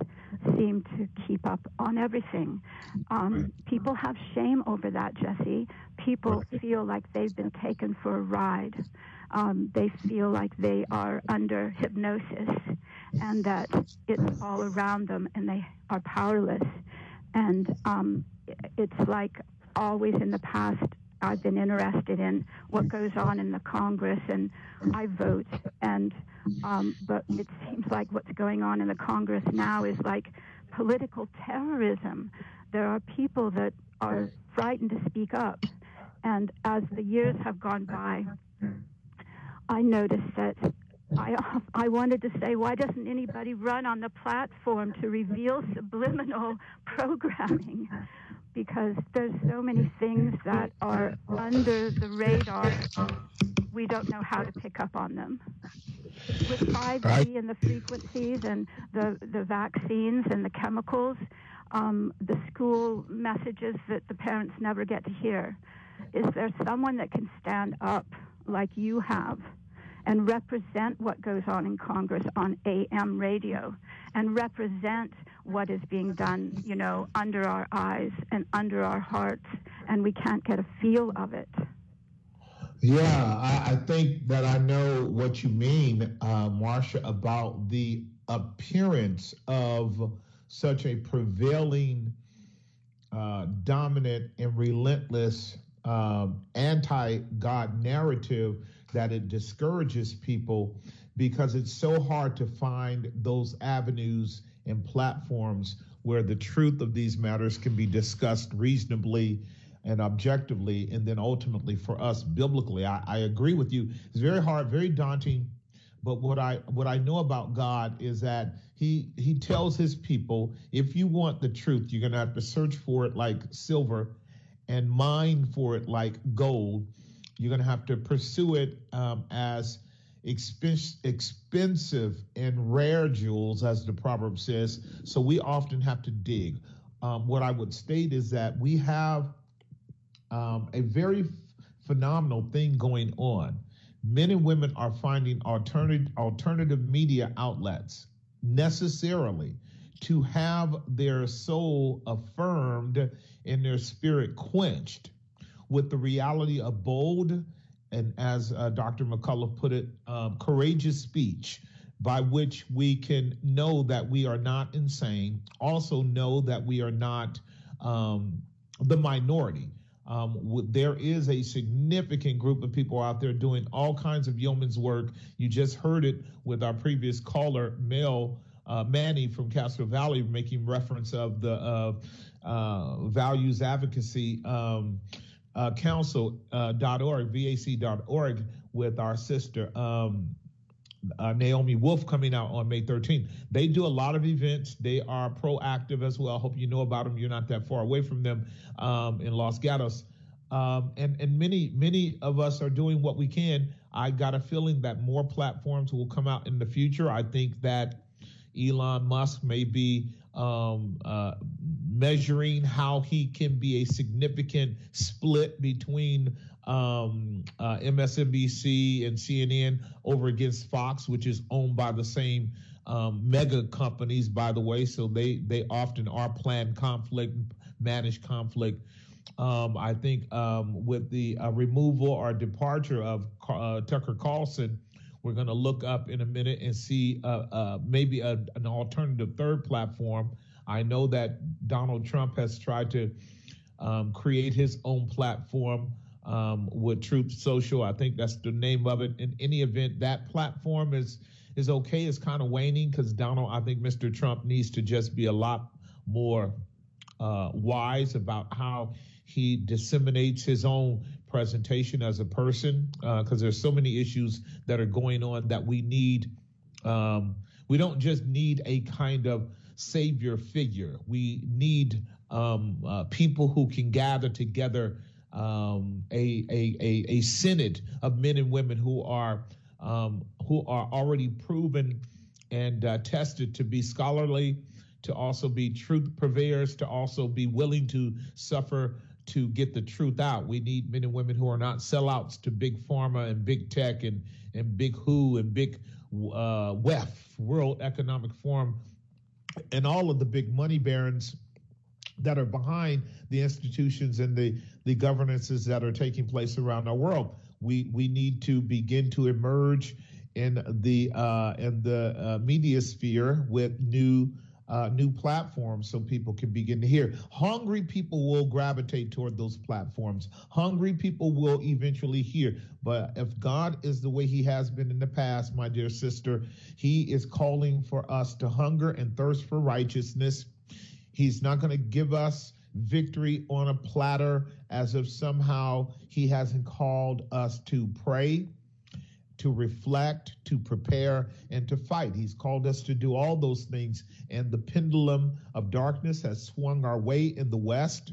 seem to keep up on everything. Um, right. People have shame over that, Jesse. People right. feel like they've been taken for a ride. Um, they feel like they are under hypnosis and that it's all around them and they are powerless. And um, it's like always in the past, I've been interested in what goes on in the Congress, and I vote. And um, but it seems like what's going on in the Congress now is like political terrorism. There are people that are frightened to speak up, and as the years have gone by, I noticed that I, I wanted to say, why doesn't anybody run on the platform to reveal subliminal programming? because there's so many things that are under the radar. We don't know how to pick up on them. With 5G right. and the frequencies and the, the vaccines and the chemicals, um, the school messages that the parents never get to hear, is there someone that can stand up like you have and represent what goes on in Congress on AM radio and represent what is being done, you know, under our eyes and under our hearts, and we can't get a feel of it. Yeah, I, I think that I know what you mean, uh, Marcia, about the appearance of such a prevailing, uh, dominant, and relentless um, anti God narrative that it discourages people because it's so hard to find those avenues and platforms where the truth of these matters can be discussed reasonably and objectively, and then ultimately for us biblically. I, I agree with you. It's very hard, very daunting. But what I what I know about God is that He He tells His people, if you want the truth, you're gonna have to search for it like silver, and mine for it like gold. You're gonna have to pursue it um, as expensive and rare jewels, as the proverb says. So we often have to dig. Um, what I would state is that we have um, a very phenomenal thing going on. Men and women are finding alternative alternative media outlets necessarily to have their soul affirmed and their spirit quenched with the reality of bold and as uh, Dr. McCullough put it, um, courageous speech by which we can know that we are not insane, also know that we are not um, the minority. Um, there is a significant group of people out there doing all kinds of yeoman's work. You just heard it with our previous caller, Mel uh, Manny from Castro Valley, making reference of the uh, uh, values advocacy. Um, uh, council.org, uh, vac.org, with our sister um, uh, Naomi Wolf coming out on May 13th. They do a lot of events. They are proactive as well. I hope you know about them. You're not that far away from them um, in Los Gatos. Um, and and many many of us are doing what we can. I got a feeling that more platforms will come out in the future. I think that Elon Musk may be um, uh, measuring how he can be a significant split between um, uh, MSNBC and CNN over against Fox, which is owned by the same um, mega companies, by the way. So they they often are planned conflict, managed conflict. Um, I think um, with the uh, removal or departure of uh, Tucker Carlson, we're going to look up in a minute and see uh, uh, maybe a, an alternative third platform I know that Donald Trump has tried to um, create his own platform um, with Truth Social. I think that's the name of it. In any event, that platform is is okay. It's kind of waning because Donald, I think Mr. Trump needs to just be a lot more uh, wise about how he disseminates his own presentation as a person because uh, there's so many issues that are going on that we need. Um, we don't just need a kind of savior figure. We need um, uh, people who can gather together um, a, a, a, a synod of men and women who are um, who are already proven and uh, tested to be scholarly, to also be truth purveyors, to also be willing to suffer to get the truth out. We need men and women who are not sellouts to big pharma and big tech and and big WHO and big uh, WEF, World Economic Forum, and all of the big money barons that are behind the institutions and the the governances that are taking place around our world. We we need to begin to emerge in the uh, in the uh, media sphere with new uh, new platforms so people can begin to hear. Hungry people will gravitate toward those platforms. Hungry people will eventually hear. But if God is the way He has been in the past, my dear sister, He is calling for us to hunger and thirst for righteousness. He's not going to give us victory on a platter as if somehow He hasn't called us to pray to reflect, to prepare, and to fight. He's called us to do all those things. And the pendulum of darkness has swung our way in the West,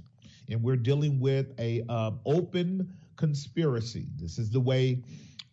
and we're dealing with a uh, open conspiracy. This is the way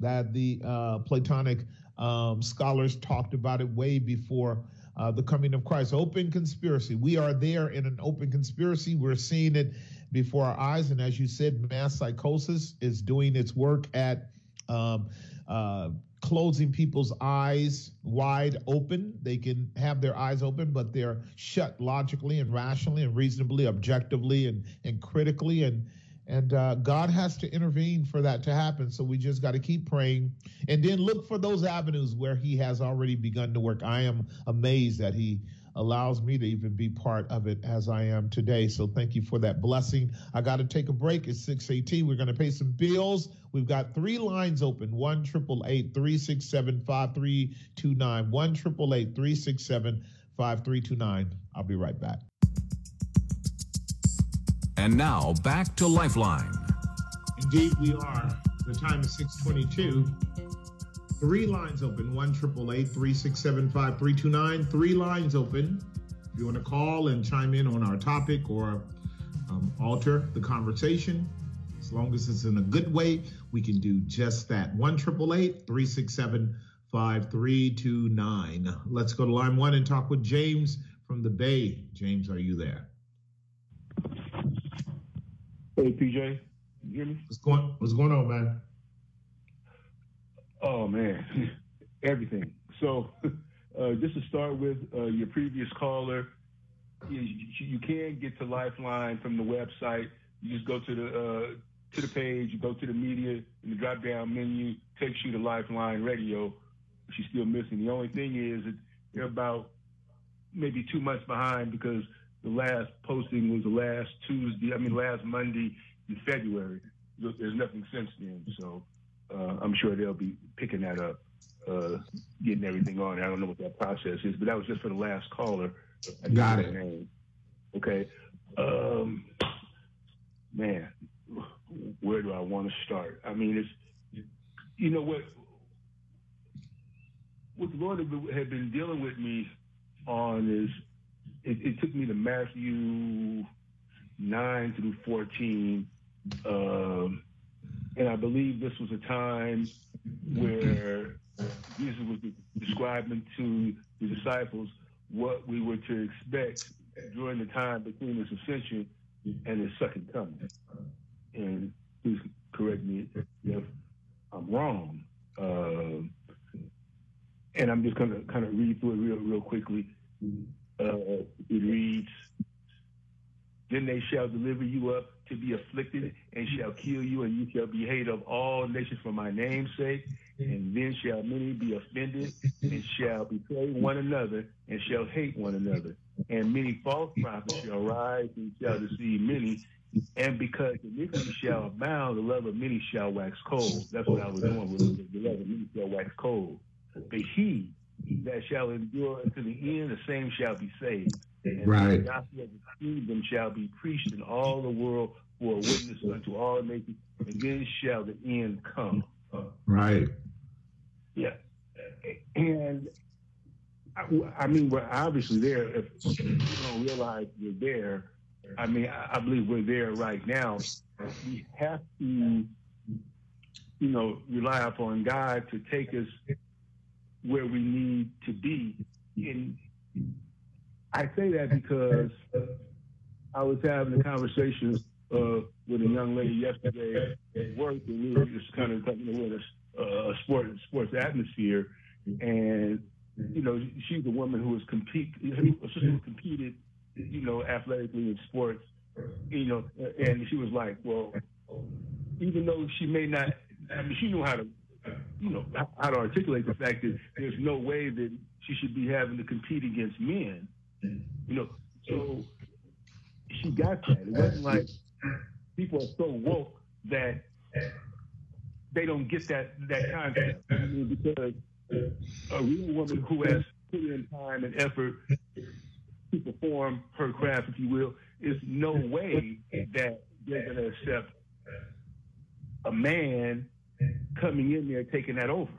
that the uh, Platonic um, scholars talked about it way before uh, the coming of Christ. Open conspiracy. We are there in an open conspiracy. We're seeing it before our eyes. And as you said, mass psychosis is doing its work at um, uh, closing people's eyes wide open. They can have their eyes open, but they're shut logically and rationally and reasonably, objectively and, and critically. And and uh, God has to intervene for that to happen. So we just got to keep praying and then look for those avenues where He has already begun to work. I am amazed that He allows me to even be part of it as I am today. So thank you for that blessing. I got to take a break. It's 618. We're going to pay some bills. We've got three lines open 1 367 5329. 1 367 5329. I'll be right back. And now back to Lifeline. Indeed, we are. The time is 622. Three lines open, 1 367 5329. Three lines open. If you want to call and chime in on our topic or um, alter the conversation, as long as it's in a good way, we can do just that. 1 367 5329. Let's go to line one and talk with James from the Bay. James, are you there? Hey, PJ. You hear me? What's going, what's going on, man? Oh man, everything. So, uh, just to start with, uh, your previous caller, you, you, can get to Lifeline from the website. You just go to the uh, to the page, you go to the media, and the drop down menu takes you to Lifeline Radio. She's still missing. The only thing is that they're about maybe two months behind because the last posting was the last Tuesday. I mean, last Monday in February. There's nothing since then. So uh, I'm sure they'll be picking that up, uh, getting everything on. I don't know what that process is, but that was just for the last caller. I Got it. Name. Okay. Um, man, where do I want to start? I mean, it's, you know what, what the Lord had been dealing with me on is it, it took me to Matthew 9 through 14. Um, and I believe this was a time where Jesus was describing to the disciples what we were to expect during the time between his ascension and his second coming. And please correct me if I'm wrong. Uh, and I'm just going to kind of read through it real, real quickly. Uh, it reads, Then they shall deliver you up to be afflicted and shall kill you, and you shall be hated of all nations for my name's sake. And then shall many be offended and shall betray one another and shall hate one another. And many false prophets shall rise and shall deceive many. And because iniquity shall abound, the love of many shall wax cold. That's what I was doing with the love of many shall wax cold. But he that shall endure unto the end, the same shall be saved. And right. the gospel of the kingdom shall be preached in all the world for a witness unto all nations, and then shall the end come. Right. Yeah. And I, I mean, we're obviously there. If you don't realize we're there, I mean, I, I believe we're there right now. We have to, you know, rely upon God to take us where we need to be. And I say that because I was having a conversation uh, with a young lady yesterday at work, and we were just kind of talking about a, sport sports atmosphere, and you know, she's a woman who has compete, who competed, you know, athletically in sports, you know, and she was like, well, even though she may not, I mean, she knew how to, you know, how to articulate the fact that there's no way that she should be having to compete against men, you know, so she got that. It wasn't like people are so woke that they don't get that that concept I mean, because a real woman who has put in time and effort to perform her craft, if you will, is no way that they're going to accept a man coming in there taking that over.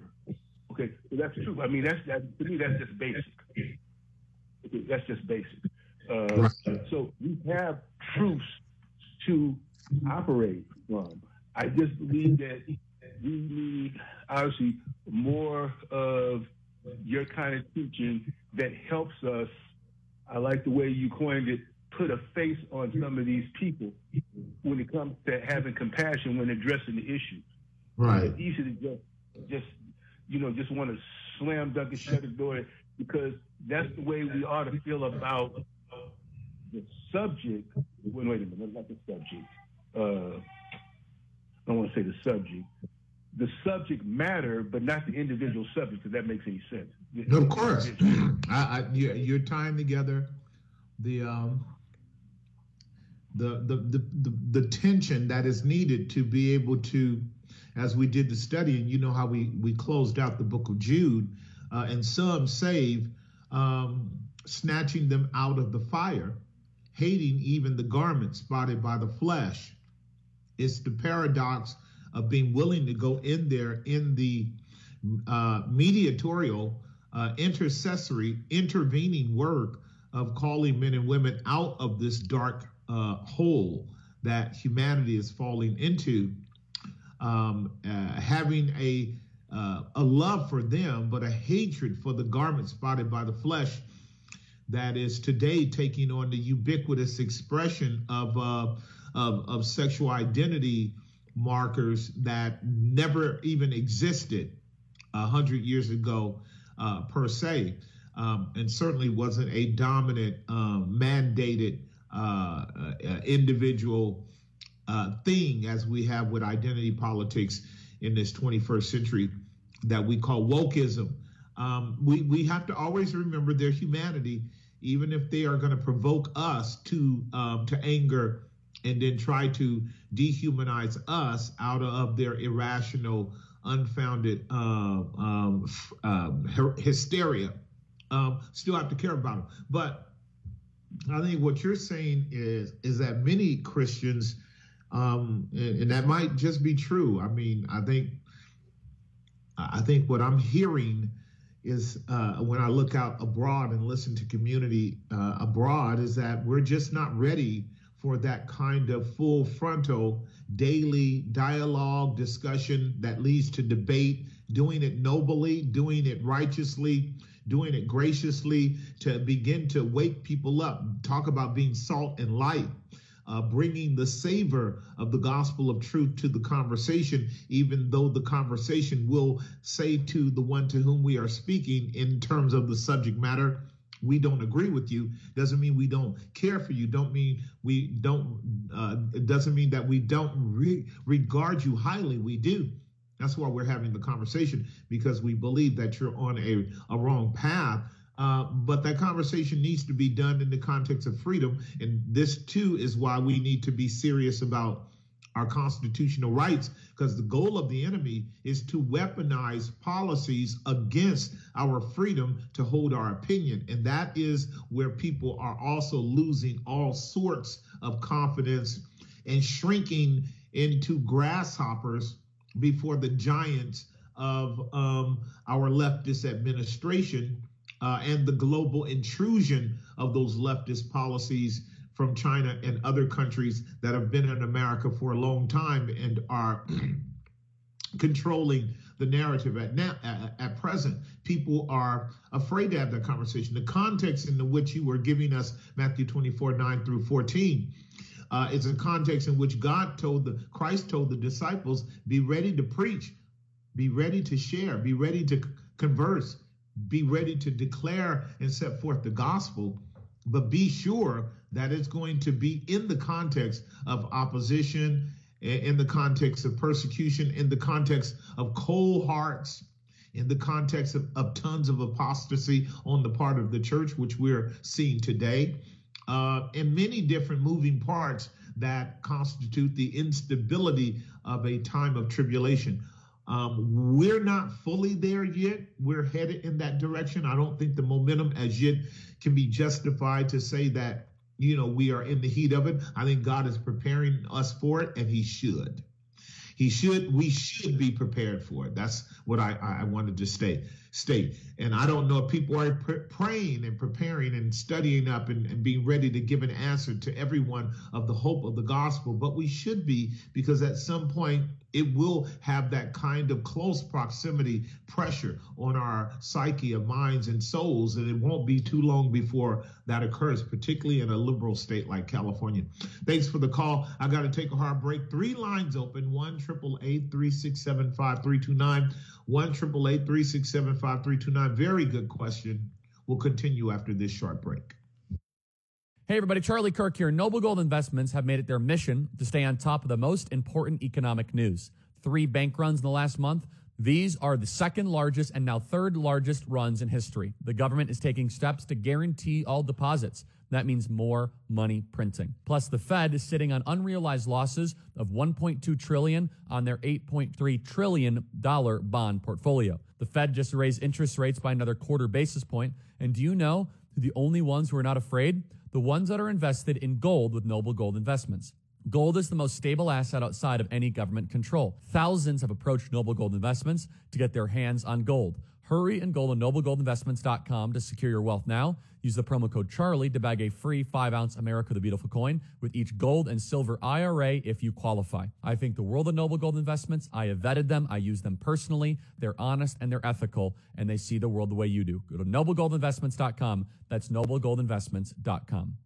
Okay, so that's true. I mean, that's that to me. That's just basic. That's just basic. Uh, so we have truths to operate from. I just believe that we need obviously more of your kind of teaching that helps us. I like the way you coined it, put a face on some of these people when it comes to having compassion when addressing the issues. Right. It's easy to just, just, you know, just want to slam dunk and shut the door because that's the way we ought to feel about the subject. Wait, wait a minute, not the subject. Uh, I don't want to say the subject. The subject matter, but not the individual subject, if that makes any sense. Of course. I, I, you're tying together the, um, the, the, the, the, the tension that is needed to be able to, as we did the study, and you know how we, we closed out the book of Jude, uh, and some save, um, snatching them out of the fire, hating even the garment spotted by the flesh. It's the paradox of being willing to go in there in the uh, mediatorial, uh, intercessory, intervening work of calling men and women out of this dark uh, hole that humanity is falling into, um, uh, having a uh, a love for them, but a hatred for the garment spotted by the flesh that is today taking on the ubiquitous expression of uh, of, of sexual identity markers that never even existed a hundred years ago, uh, per se, um, and certainly wasn't a dominant um, mandated uh, uh, individual uh, thing as we have with identity politics in this 21st century that we call wokeism. Um, we we have to always remember their humanity, even if they are going to provoke us to um, to anger and then try to dehumanize us out of their irrational, unfounded uh, um, uh, hysteria. Um, still have to care about them, but I think what you're saying is is that many Christians, um, and, and, that might just be true. I mean, I think I think what I'm hearing is uh, when I look out abroad and listen to community uh, abroad is that we're just not ready for that kind of full frontal daily dialogue discussion that leads to debate, doing it nobly, doing it righteously, doing it graciously to begin to wake people up, talk about being salt and light. Uh, bringing the savor of the gospel of truth to the conversation, even though the conversation will say to the one to whom we are speaking in terms of the subject matter, we don't agree with you doesn't mean we don't care for you. Don't mean we don't uh, it doesn't mean that we don't re- regard you highly. We do. That's why we're having the conversation because we believe that you're on a, a wrong path uh, but that conversation needs to be done in the context of freedom and this too is why we need to be serious about our constitutional rights because the goal of the enemy is to weaponize policies against our freedom to hold our opinion. And that is where people are also losing all sorts of confidence and shrinking into grasshoppers before the giants of um, our leftist administration uh, and the global intrusion of those leftist policies from China and other countries that have been in America for a long time and are controlling the narrative at now at, present. People are afraid to have that conversation. The context in which you were giving us matthew 24 9 through 14 Uh, it's a context in which God told the Christ told the disciples, "Be ready to preach, be ready to share, be ready to converse, be ready to declare and set forth the gospel." But be sure that it's going to be in the context of opposition, in the context of persecution, in the context of cold hearts, in the context of, of tons of apostasy on the part of the church, which we're seeing today, uh, and many different moving parts that constitute the instability of a time of tribulation. Um, we're not fully there yet. We're headed in that direction. I don't think the momentum as yet can be justified to say that, you know, we are in the heat of it. I think God is preparing us for it, and He should. He should, we should be prepared for it. That's what I, I wanted to state. State. And I don't know if people are pr- praying and preparing and studying up and, and being ready to give an answer to everyone of the hope of the gospel, but we should be because at some point it will have that kind of close proximity pressure on our psyche of minds and souls. And it won't be too long before that occurs, particularly in a liberal state like California. Thanks for the call. I got to take a hard break. Three lines open 1 367 5329. 1 367 5329. Very good question. We'll continue after this short break. Hey, everybody, Charlie Kirk here. Noble Gold Investments have made it their mission to stay on top of the most important economic news. Three bank runs in the last month. These are the second largest and now third largest runs in history. The government is taking steps to guarantee all deposits. That means more money printing. Plus, the Fed is sitting on unrealized losses of 1.2 trillion on their 8.3 trillion dollar bond portfolio. The Fed just raised interest rates by another quarter basis point. And do you know the only ones who are not afraid? The ones that are invested in gold with Noble Gold Investments. Gold is the most stable asset outside of any government control. Thousands have approached Noble Gold Investments to get their hands on gold. Hurry and go to noblegoldinvestments.com to secure your wealth now. Use the promo code Charlie to bag a free 5 ounce America the Beautiful coin with each gold and silver IRA if you qualify. I think the world of Noble Gold Investments. I have vetted them, I use them personally. They're honest and they're ethical, and they see the world the way you do. Go to noblegoldinvestments.com. That's noblegoldinvestments.com.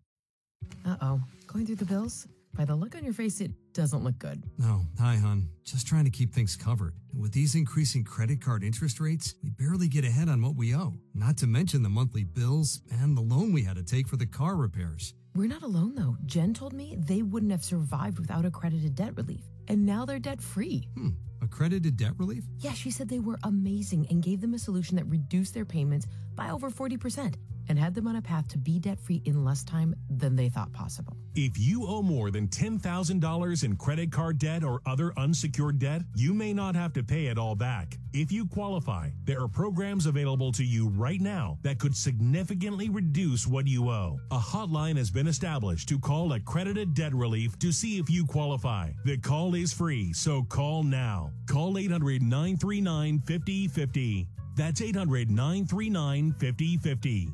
Uh oh. Going through the bills? By the look on your face, it doesn't look good. No, hi, hon. Just trying to keep things covered. And with these increasing credit card interest rates, we barely get ahead on what we owe. Not to mention the monthly bills and the loan we had to take for the car repairs. We're not alone, though. Jen told me they wouldn't have survived without accredited debt relief. And now they're debt free. Hmm. Accredited debt relief? Yeah, she said they were amazing and gave them a solution that reduced their payments by over 40% and had them on a path to be debt free in less time than they thought possible. If you owe more than $10,000 in credit card debt or other unsecured debt, you may not have to pay it all back. If you qualify, there are programs available to you right now that could significantly reduce what you owe. A hotline has been established to call accredited debt relief to see if you qualify. The call is free, so call now. Call 800 939 5050. That's 800 939 5050.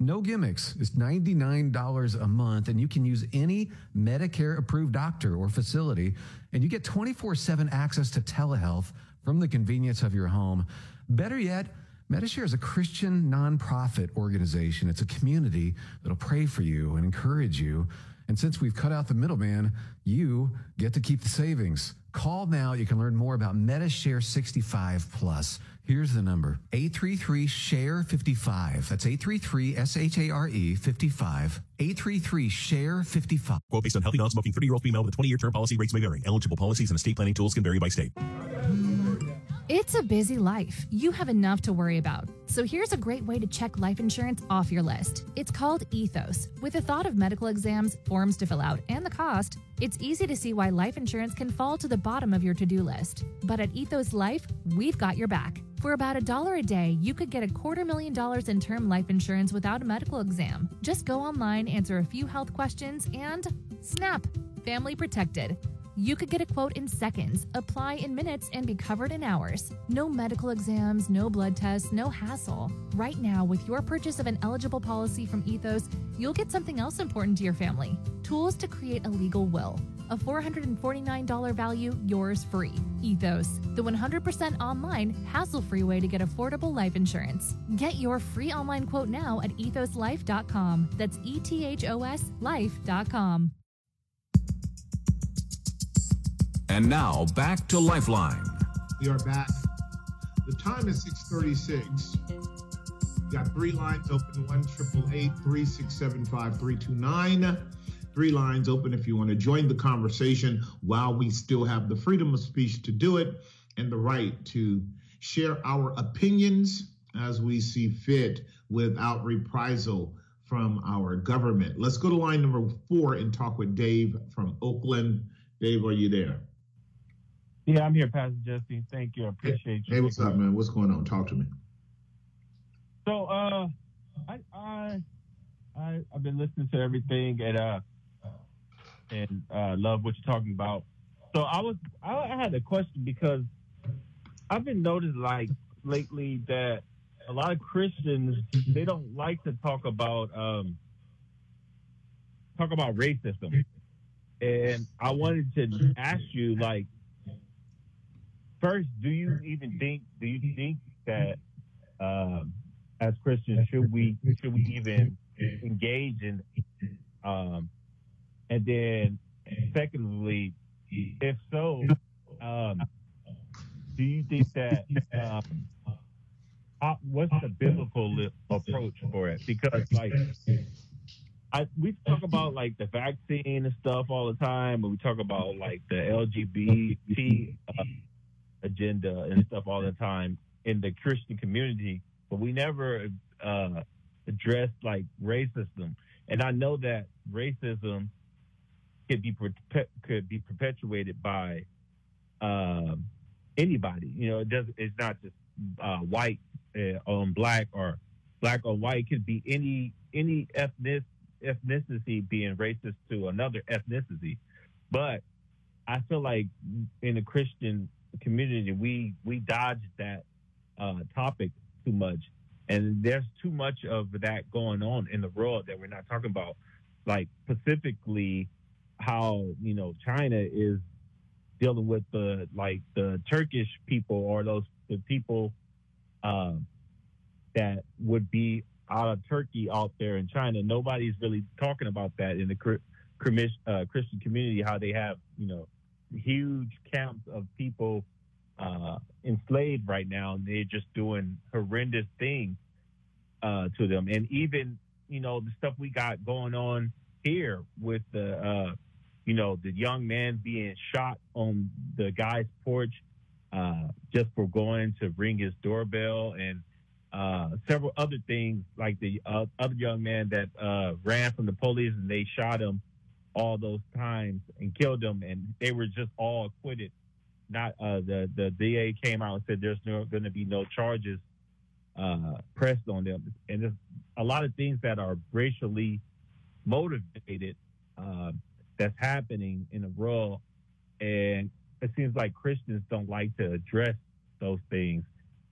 No gimmicks. It's $99 a month, and you can use any Medicare approved doctor or facility, and you get 24 7 access to telehealth from the convenience of your home. Better yet, Medishare is a Christian nonprofit organization. It's a community that'll pray for you and encourage you. And since we've cut out the middleman, you get to keep the savings. Call now. You can learn more about Medishare 65 Plus. Here's the number 833 SHARE 55. That's 833 S H A R E 55. 833 SHARE 55. Quote based on healthy, non smoking 30 year old female with a 20 year term policy rates may vary. Eligible policies and estate planning tools can vary by state. It's a busy life. You have enough to worry about. So here's a great way to check life insurance off your list. It's called Ethos. With the thought of medical exams, forms to fill out, and the cost, it's easy to see why life insurance can fall to the bottom of your to do list. But at Ethos Life, we've got your back. For about a dollar a day, you could get a quarter million dollars in term life insurance without a medical exam. Just go online, answer a few health questions, and snap! Family protected. You could get a quote in seconds, apply in minutes, and be covered in hours. No medical exams, no blood tests, no hassle. Right now, with your purchase of an eligible policy from Ethos, you'll get something else important to your family tools to create a legal will. A $449 value, yours free. Ethos, the 100% online, hassle free way to get affordable life insurance. Get your free online quote now at ethoslife.com. That's E T H O S life.com. And now back to Lifeline. We are back. The time is 636. We got three lines open, one triple eight three six seven five three two nine. Three lines open if you want to join the conversation while we still have the freedom of speech to do it and the right to share our opinions as we see fit without reprisal from our government. Let's go to line number four and talk with Dave from Oakland. Dave, are you there? Yeah, I'm here, Pastor Jesse. Thank you. I appreciate you. Hey, what's up, man? What's going on? Talk to me. So, uh, I, I, I, I've been listening to everything and uh, and uh, love what you're talking about. So I was, I, I had a question because I've been noticing like lately that a lot of Christians they don't like to talk about um talk about racism, and I wanted to ask you like first, do you even think do you think that um, as Christians should we should we even engage in um, and then secondly, if so, um, do you think that how, what's the biblical li- approach for it? Because like I, we talk about like the vaccine and stuff all the time, and we talk about like the LGBT uh, agenda and stuff all the time in the Christian community, but we never uh, address like racism. And I know that racism could be could be perpetuated by um, anybody. You know, it does. It's not just uh, white uh, on black or black on white. It could be any any ethnic ethnicity being racist to another ethnicity. But I feel like in the Christian community, we we dodge that uh, topic too much, and there's too much of that going on in the world that we're not talking about. Like specifically, how you know China is dealing with the like the Turkish people or those the people um, that would be out of Turkey out there in China. Nobody's really talking about that in the uh, Christian community. How they have you know huge camps of people uh, enslaved right now, and they're just doing horrendous things uh, to them. And even you know the stuff we got going on here with the uh, you know the young man being shot on the guy's porch uh, just for going to ring his doorbell and uh, several other things like the uh, other young man that ran from the police and they shot him all those times and killed him and they were just all acquitted. Not uh, the the DA came out and said there's no going to be no charges uh, pressed on them, and there's a lot of things that are racially motivated uh, that's happening in the world, and it seems like Christians don't like to address those things.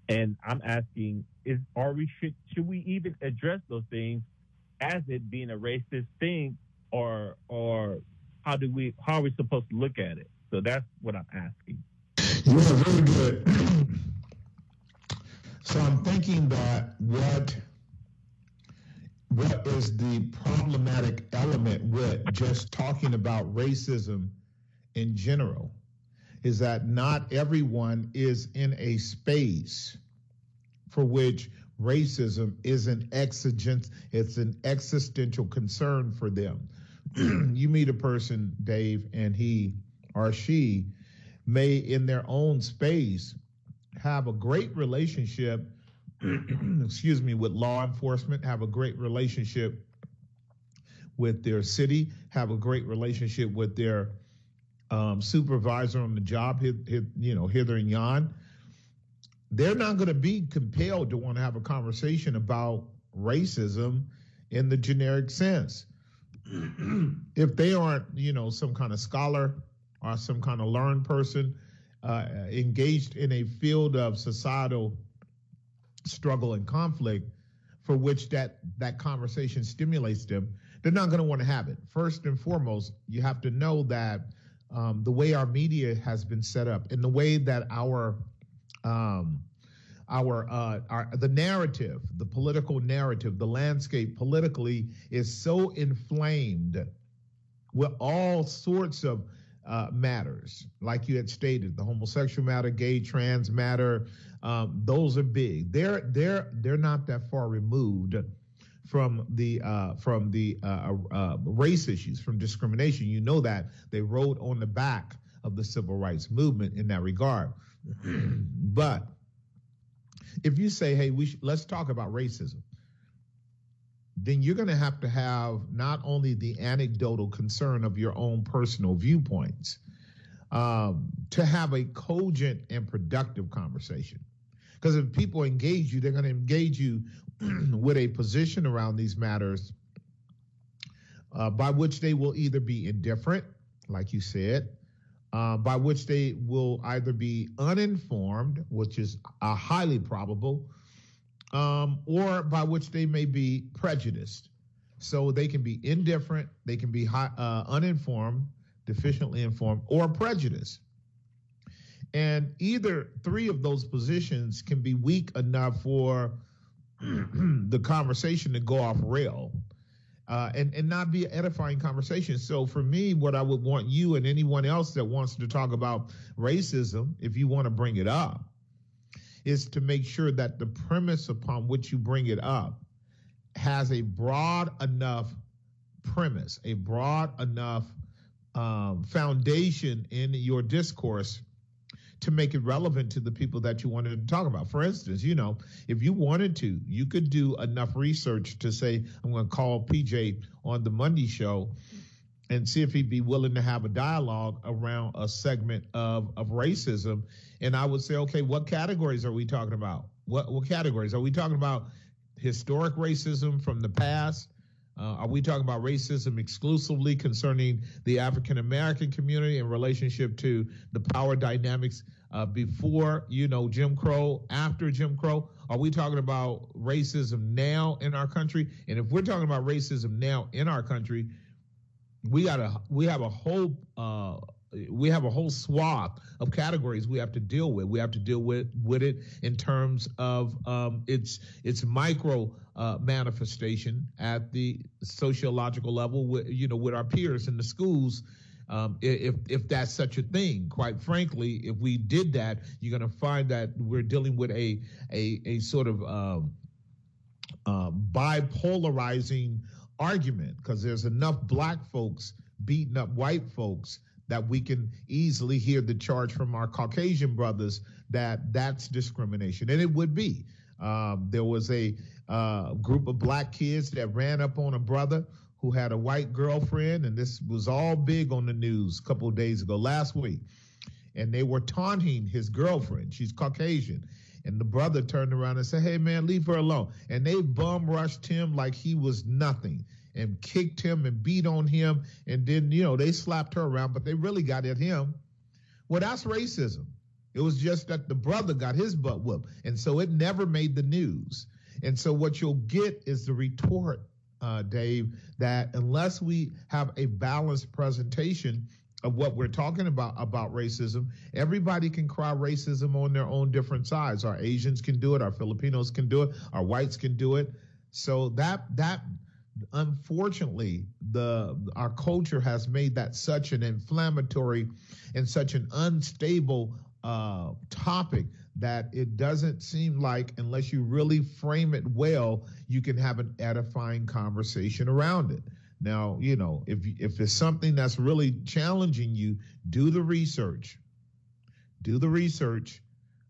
And I'm asking, is are we should should we even address those things as it being a racist thing, or or how do we how are we supposed to look at it? So that's what I'm asking. Yeah, very good. so I'm thinking that what what is the problematic element with just talking about racism in general is that not everyone is in a space for which racism is an exigent it's an existential concern for them you meet a person dave and he or she may, in their own space, have a great relationship, excuse me, with law enforcement, have a great relationship with their city, have a great relationship with their um, supervisor on the job, you know, hither and yon. They're not going to be compelled to want to have a conversation about racism in the generic sense. if they aren't, you know, some kind of scholar or some kind of learned person uh, engaged in a field of societal struggle and conflict for which that that conversation stimulates them, they're not going to want to have it. First and foremost, you have to know that um, the way our media has been set up and the way that our um, our, uh, our the narrative, the political narrative, the landscape politically is so inflamed with all sorts of uh, matters, like you had stated, the homosexual matter, gay, trans matter, um, those are big. They're they're they're not that far removed from the uh, from the uh, uh, race issues, from discrimination. You know that they rode on the back of the civil rights movement in that regard. but if you say, "Hey, we sh- let's talk about racism," then you're going to have to have not only the anecdotal concern of your own personal viewpoints um, to have a cogent and productive conversation. Because if people engage you, they're going to engage you with a position around these matters uh, by which they will either be indifferent, like you said, uh, by which they will either be uninformed, which is uh, highly probable, um, or by which they may be prejudiced. So they can be indifferent, they can be high, uh, uninformed, deficiently informed, or prejudiced. And either three of those positions can be weak enough for the conversation to go off rail uh, and, and not be an edifying conversation. So for me, what I would want you and anyone else that wants to talk about racism, if you want to bring it up, is to make sure that the premise upon which you bring it up has a broad enough premise, a broad enough um, foundation in your discourse to make it relevant to the people that you wanted to talk about. For instance, you know, if you wanted to, you could do enough research to say, I'm going to call PJ on the Monday show and see if he'd be willing to have a dialogue around a segment of, of racism. And I would say, okay, what categories are we talking about? What, what categories? Are we talking about historic racism from the past? Uh, are we talking about racism exclusively concerning the African American community in relationship to the power dynamics uh, before, you know, Jim Crow, after Jim Crow? Are we talking about racism now in our country? And if we're talking about racism now in our country, we got a we have a whole uh, we have a whole swath of categories we have to deal with. We have to deal with with it in terms of um, its its micro uh, manifestation at the sociological level, with, you know, with our peers in the schools. Um, if if that's such a thing, quite frankly, if we did that, you're going to find that we're dealing with a a a sort of um, uh, bipolarizing argument because there's enough black folks beating up white folks that we can easily hear the charge from our Caucasian brothers that that's discrimination, and it would be. Um, there was a uh, group of black kids that ran up on a brother who had a white girlfriend, and this was all big on the news a couple of days ago, last week. And they were taunting his girlfriend. She's Caucasian. And the brother turned around and said, Hey, man, leave her alone. And they bum rushed him like he was nothing and kicked him and beat on him. And then, you know, they slapped her around, but they really got at him. Well, that's racism. It was just that the brother got his butt whooped. And so it never made the news. And so what you'll get is the retort, uh, Dave, that unless we have a balanced presentation of what we're talking about about racism, everybody can cry racism on their own different sides. Our Asians can do it, our Filipinos can do it, our whites can do it. So that that unfortunately the our culture has made that such an inflammatory and such an unstable uh, topic that it doesn't seem like unless you really frame it well you can have an edifying conversation around it. Now you know if if it's something that's really challenging you do the research. Do the research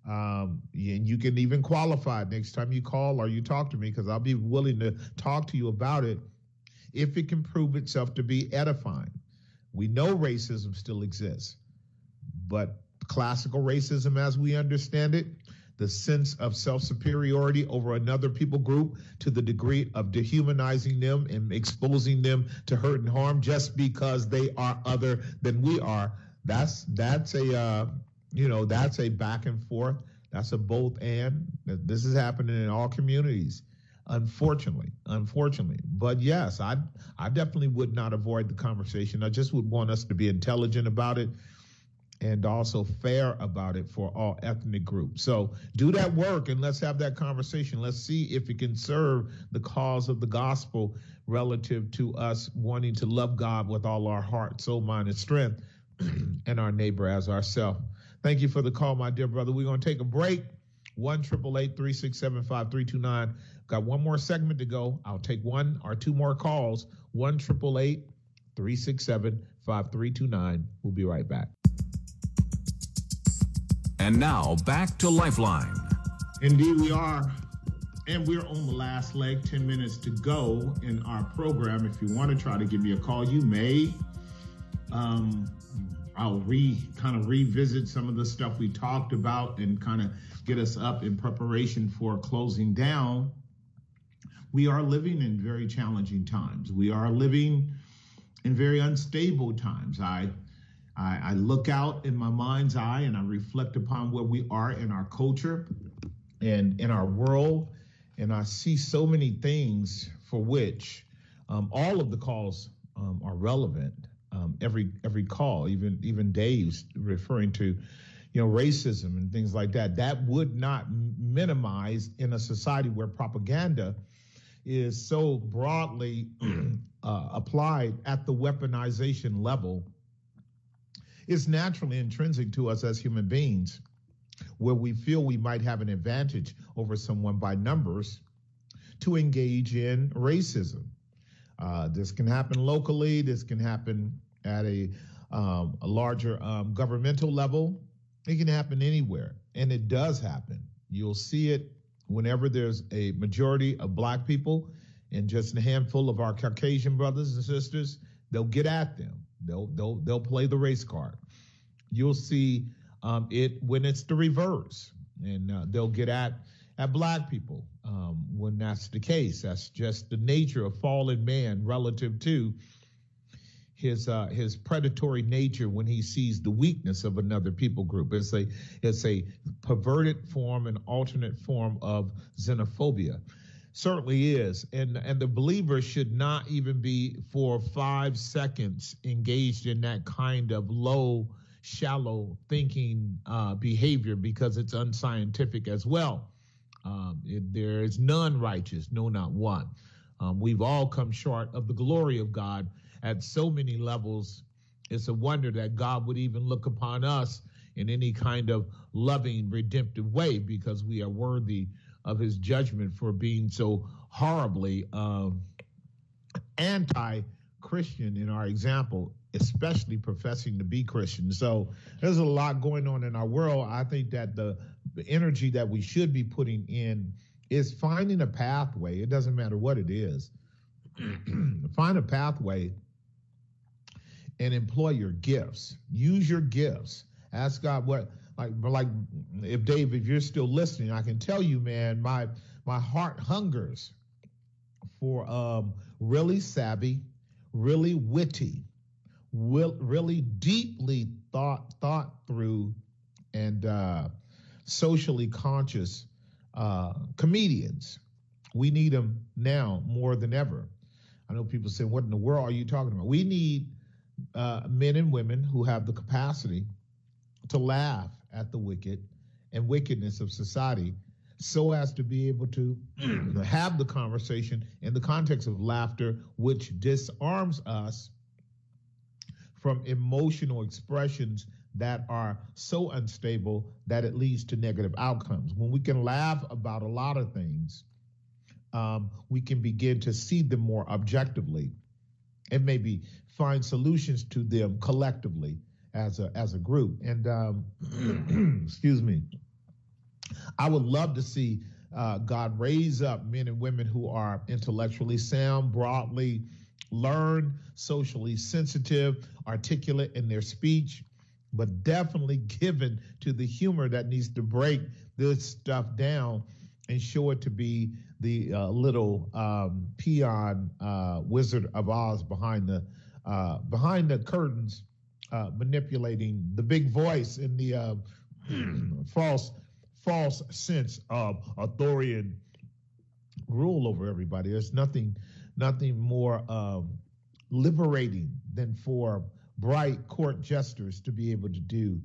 um, and you can even qualify next time you call or you talk to me because I'll be willing to talk to you about it if it can prove itself to be edifying. We know racism still exists, but classical racism as we understand it, the sense of self superiority over another people group to the degree of dehumanizing them and exposing them to hurt and harm just because they are other than we are. that's that's a uh, you know that's a back and forth. That's a both and. This is happening in all communities, unfortunately, unfortunately. But yes, I I definitely would not avoid the conversation. I just would want us to be intelligent about it and also fair about it for all ethnic groups. So do that work and let's have that conversation. Let's see if it can serve the cause of the gospel relative to us wanting to love God with all our heart, soul, mind, and strength, and our neighbor as ourselves. Thank you for the call, my dear brother. We're going to take a break. 1 367 5329. Got one more segment to go. I'll take one or two more calls. 1 367 5329. We'll be right back. And now back to Lifeline. Indeed, we are. And we're on the last leg, 10 minutes to go in our program. If you want to try to give me a call, you may. Um, I'll re kind of revisit some of the stuff we talked about and kind of get us up in preparation for closing down. We are living in very challenging times. We are living in very unstable times. I I, I look out in my mind's eye and I reflect upon where we are in our culture and in our world, and I see so many things for which um, all of the calls um, are relevant. Um, every every call, even even Dave's referring to, you know, racism and things like that. That would not minimize in a society where propaganda is so broadly uh, applied at the weaponization level It's naturally intrinsic to us as human beings, where we feel we might have an advantage over someone by numbers to engage in racism. Uh, this can happen locally, this can happen at a, um, a larger um, governmental level, it can happen anywhere, and it does happen. You'll see it whenever there's a majority of black people and just a handful of our Caucasian brothers and sisters, they'll get at them. They'll they'll they'll play the race card. You'll see um, it when it's the reverse, and uh, they'll get at at black people um, when that's the case. That's just the nature of fallen man relative to his uh, his predatory nature when he sees the weakness of another people group. It's a it's a perverted form, an alternate form of xenophobia. Certainly is. And and the believer should not even be for 5 seconds engaged in that kind of low shallow thinking uh, behavior because it's unscientific as well. Um, it, there is none righteous no not one. Um, we've all come short of the glory of god at so many levels it's a wonder that god would even look upon us in any kind of loving redemptive way because we are worthy of his judgment for being so horribly um, anti Christian in our example, especially professing to be Christian. So there's a lot going on in our world. I think that the, the energy that we should be putting in is finding a pathway. It doesn't matter what it is. Find a pathway and employ your gifts. Use your gifts. Ask God what like like if Dave, if you're still listening, I can tell you, man, my my heart hungers for um, really savvy, really witty, will, really deeply thought thought through, and uh, socially conscious uh, comedians. We need them now more than ever. I know people say, "What in the world are you talking about?" We need uh, men and women who have the capacity to laugh at the wicked and wickedness of society so as to be able to have the conversation in the context of laughter, which disarms us from emotional expressions that are so unstable that it leads to negative outcomes. When we can laugh about a lot of things, um, we can begin to see them more objectively and maybe find solutions to them collectively as a as a group. And um, excuse me, I would love to see uh, God raise up men and women who are intellectually sound, broadly learned, socially sensitive, articulate in their speech, but definitely given to the humor that needs to break this stuff down and show it to be the uh, little um, peon uh, Wizard of Oz behind the uh, behind the curtains uh, manipulating the big voice in the uh, false false sense of authority and rule over everybody. There's nothing nothing more um, liberating than for bright court jesters to be able to do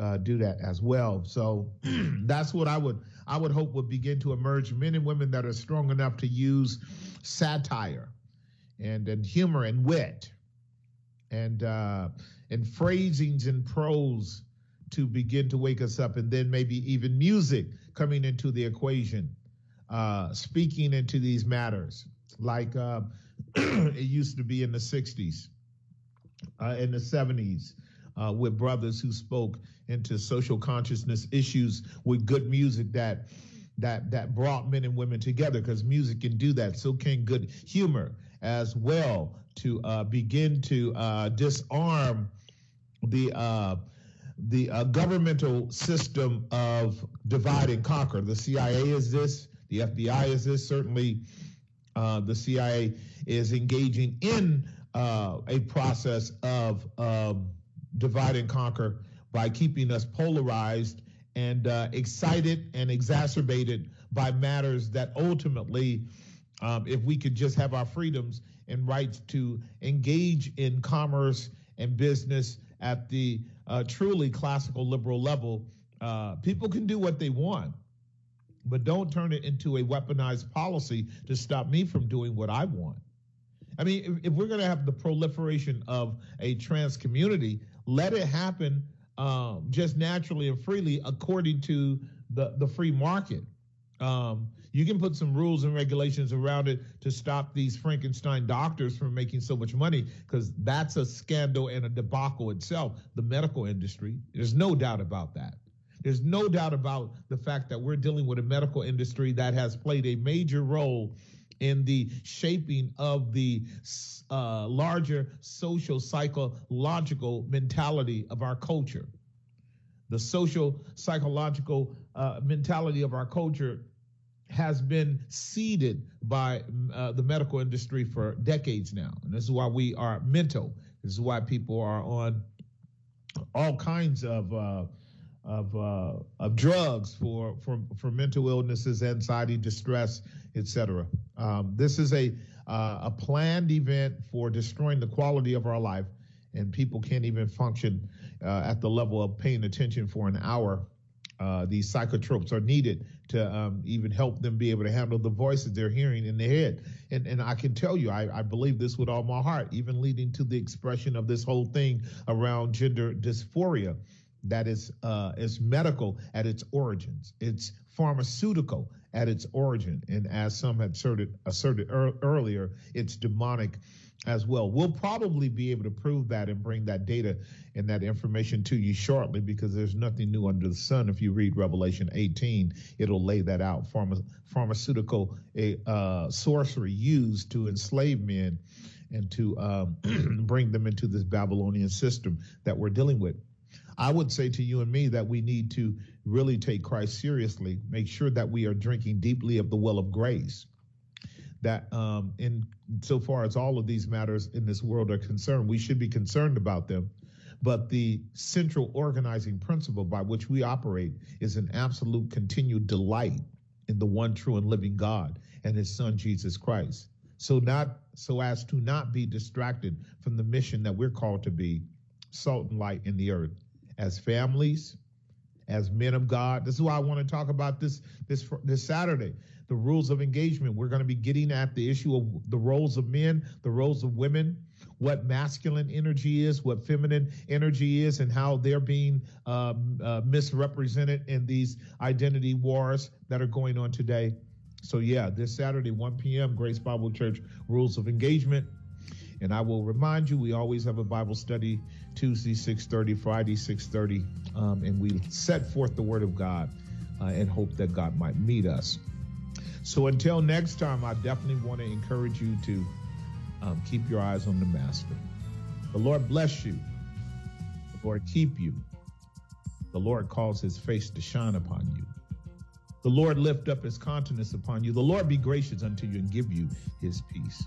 uh, do that as well. So that's what I would I would hope would begin to emerge. Men and women that are strong enough to use satire and and humor and wit and uh, and phrasings and prose to begin to wake us up, and then maybe even music coming into the equation, uh, speaking into these matters like uh, it used to be in the '60s, uh, in the '70s, uh, with brothers who spoke into social consciousness issues with good music that that that brought men and women together because music can do that. So can good humor as well to uh, begin to uh, disarm the uh, the uh, governmental system of divide and conquer. The CIA is this. The FBI is this. Certainly, uh, the CIA is engaging in uh, a process of um, divide and conquer by keeping us polarized and excited and exacerbated by matters that ultimately, um, if we could just have our freedoms and rights to engage in commerce and business at the uh, truly classical liberal level, uh, people can do what they want, but don't turn it into a weaponized policy to stop me from doing what I want. I mean, if, if we're going to have the proliferation of a trans community, let it happen um, just naturally and freely according to the, the free market. Um, you can put some rules and regulations around it to stop these Frankenstein doctors from making so much money because that's a scandal and a debacle itself, the medical industry. There's no doubt about that. There's no doubt about the fact that we're dealing with a medical industry that has played a major role in the shaping of the uh, larger social psychological mentality of our culture. The social psychological uh, mentality of our culture has been seeded by uh, the medical industry for decades now. And this is why we are mental. This is why people are on all kinds of uh, of, uh, of drugs for, for for mental illnesses, anxiety, distress, etc. Um, this is a uh, a planned event for destroying the quality of our life, and people can't even function uh, at the level of paying attention for an hour uh, these psychotropes are needed to um, even help them be able to handle the voices they're hearing in their head. And, and I can tell you, I, I believe this with all my heart, even leading to the expression of this whole thing around gender dysphoria that is uh, is medical at its origins. It's pharmaceutical at its origin, and as some had asserted, asserted er- earlier, it's demonic as well. We'll probably be able to prove that and bring that data and that information to you shortly because there's nothing new under the sun. If you read Revelation 18, it'll lay that out. Pharma, pharmaceutical uh, sorcery used to enslave men and to um, bring them into this Babylonian system that we're dealing with. I would say to you and me that we need to really take Christ seriously, make sure that we are drinking deeply of the well of grace that um, in so far as all of these matters in this world are concerned, we should be concerned about them. But the central organizing principle by which we operate is an absolute continued delight in the one true and living God and his son Jesus Christ. So not so as to not be distracted from the mission that we're called to be salt and light in the earth as families, as men of God. This is why I want to talk about this this this Saturday the rules of engagement. We're going to be getting at the issue of the roles of men, the roles of women, what masculine energy is, what feminine energy is, and how they're being um, uh, misrepresented in these identity wars that are going on today. So, yeah, this Saturday, 1 p.m., Grace Bible Church Rules of Engagement. And I will remind you, we always have a Bible study Tuesday 6:30, Friday 6:30, um, and we set forth the Word of God uh, and hope that God might meet us. So until next time, I definitely want to encourage you to um, keep your eyes on the Master. The Lord bless you. The Lord keep you. The Lord cause his face to shine upon you. The Lord lift up his countenance upon you. The Lord be gracious unto you and give you his peace.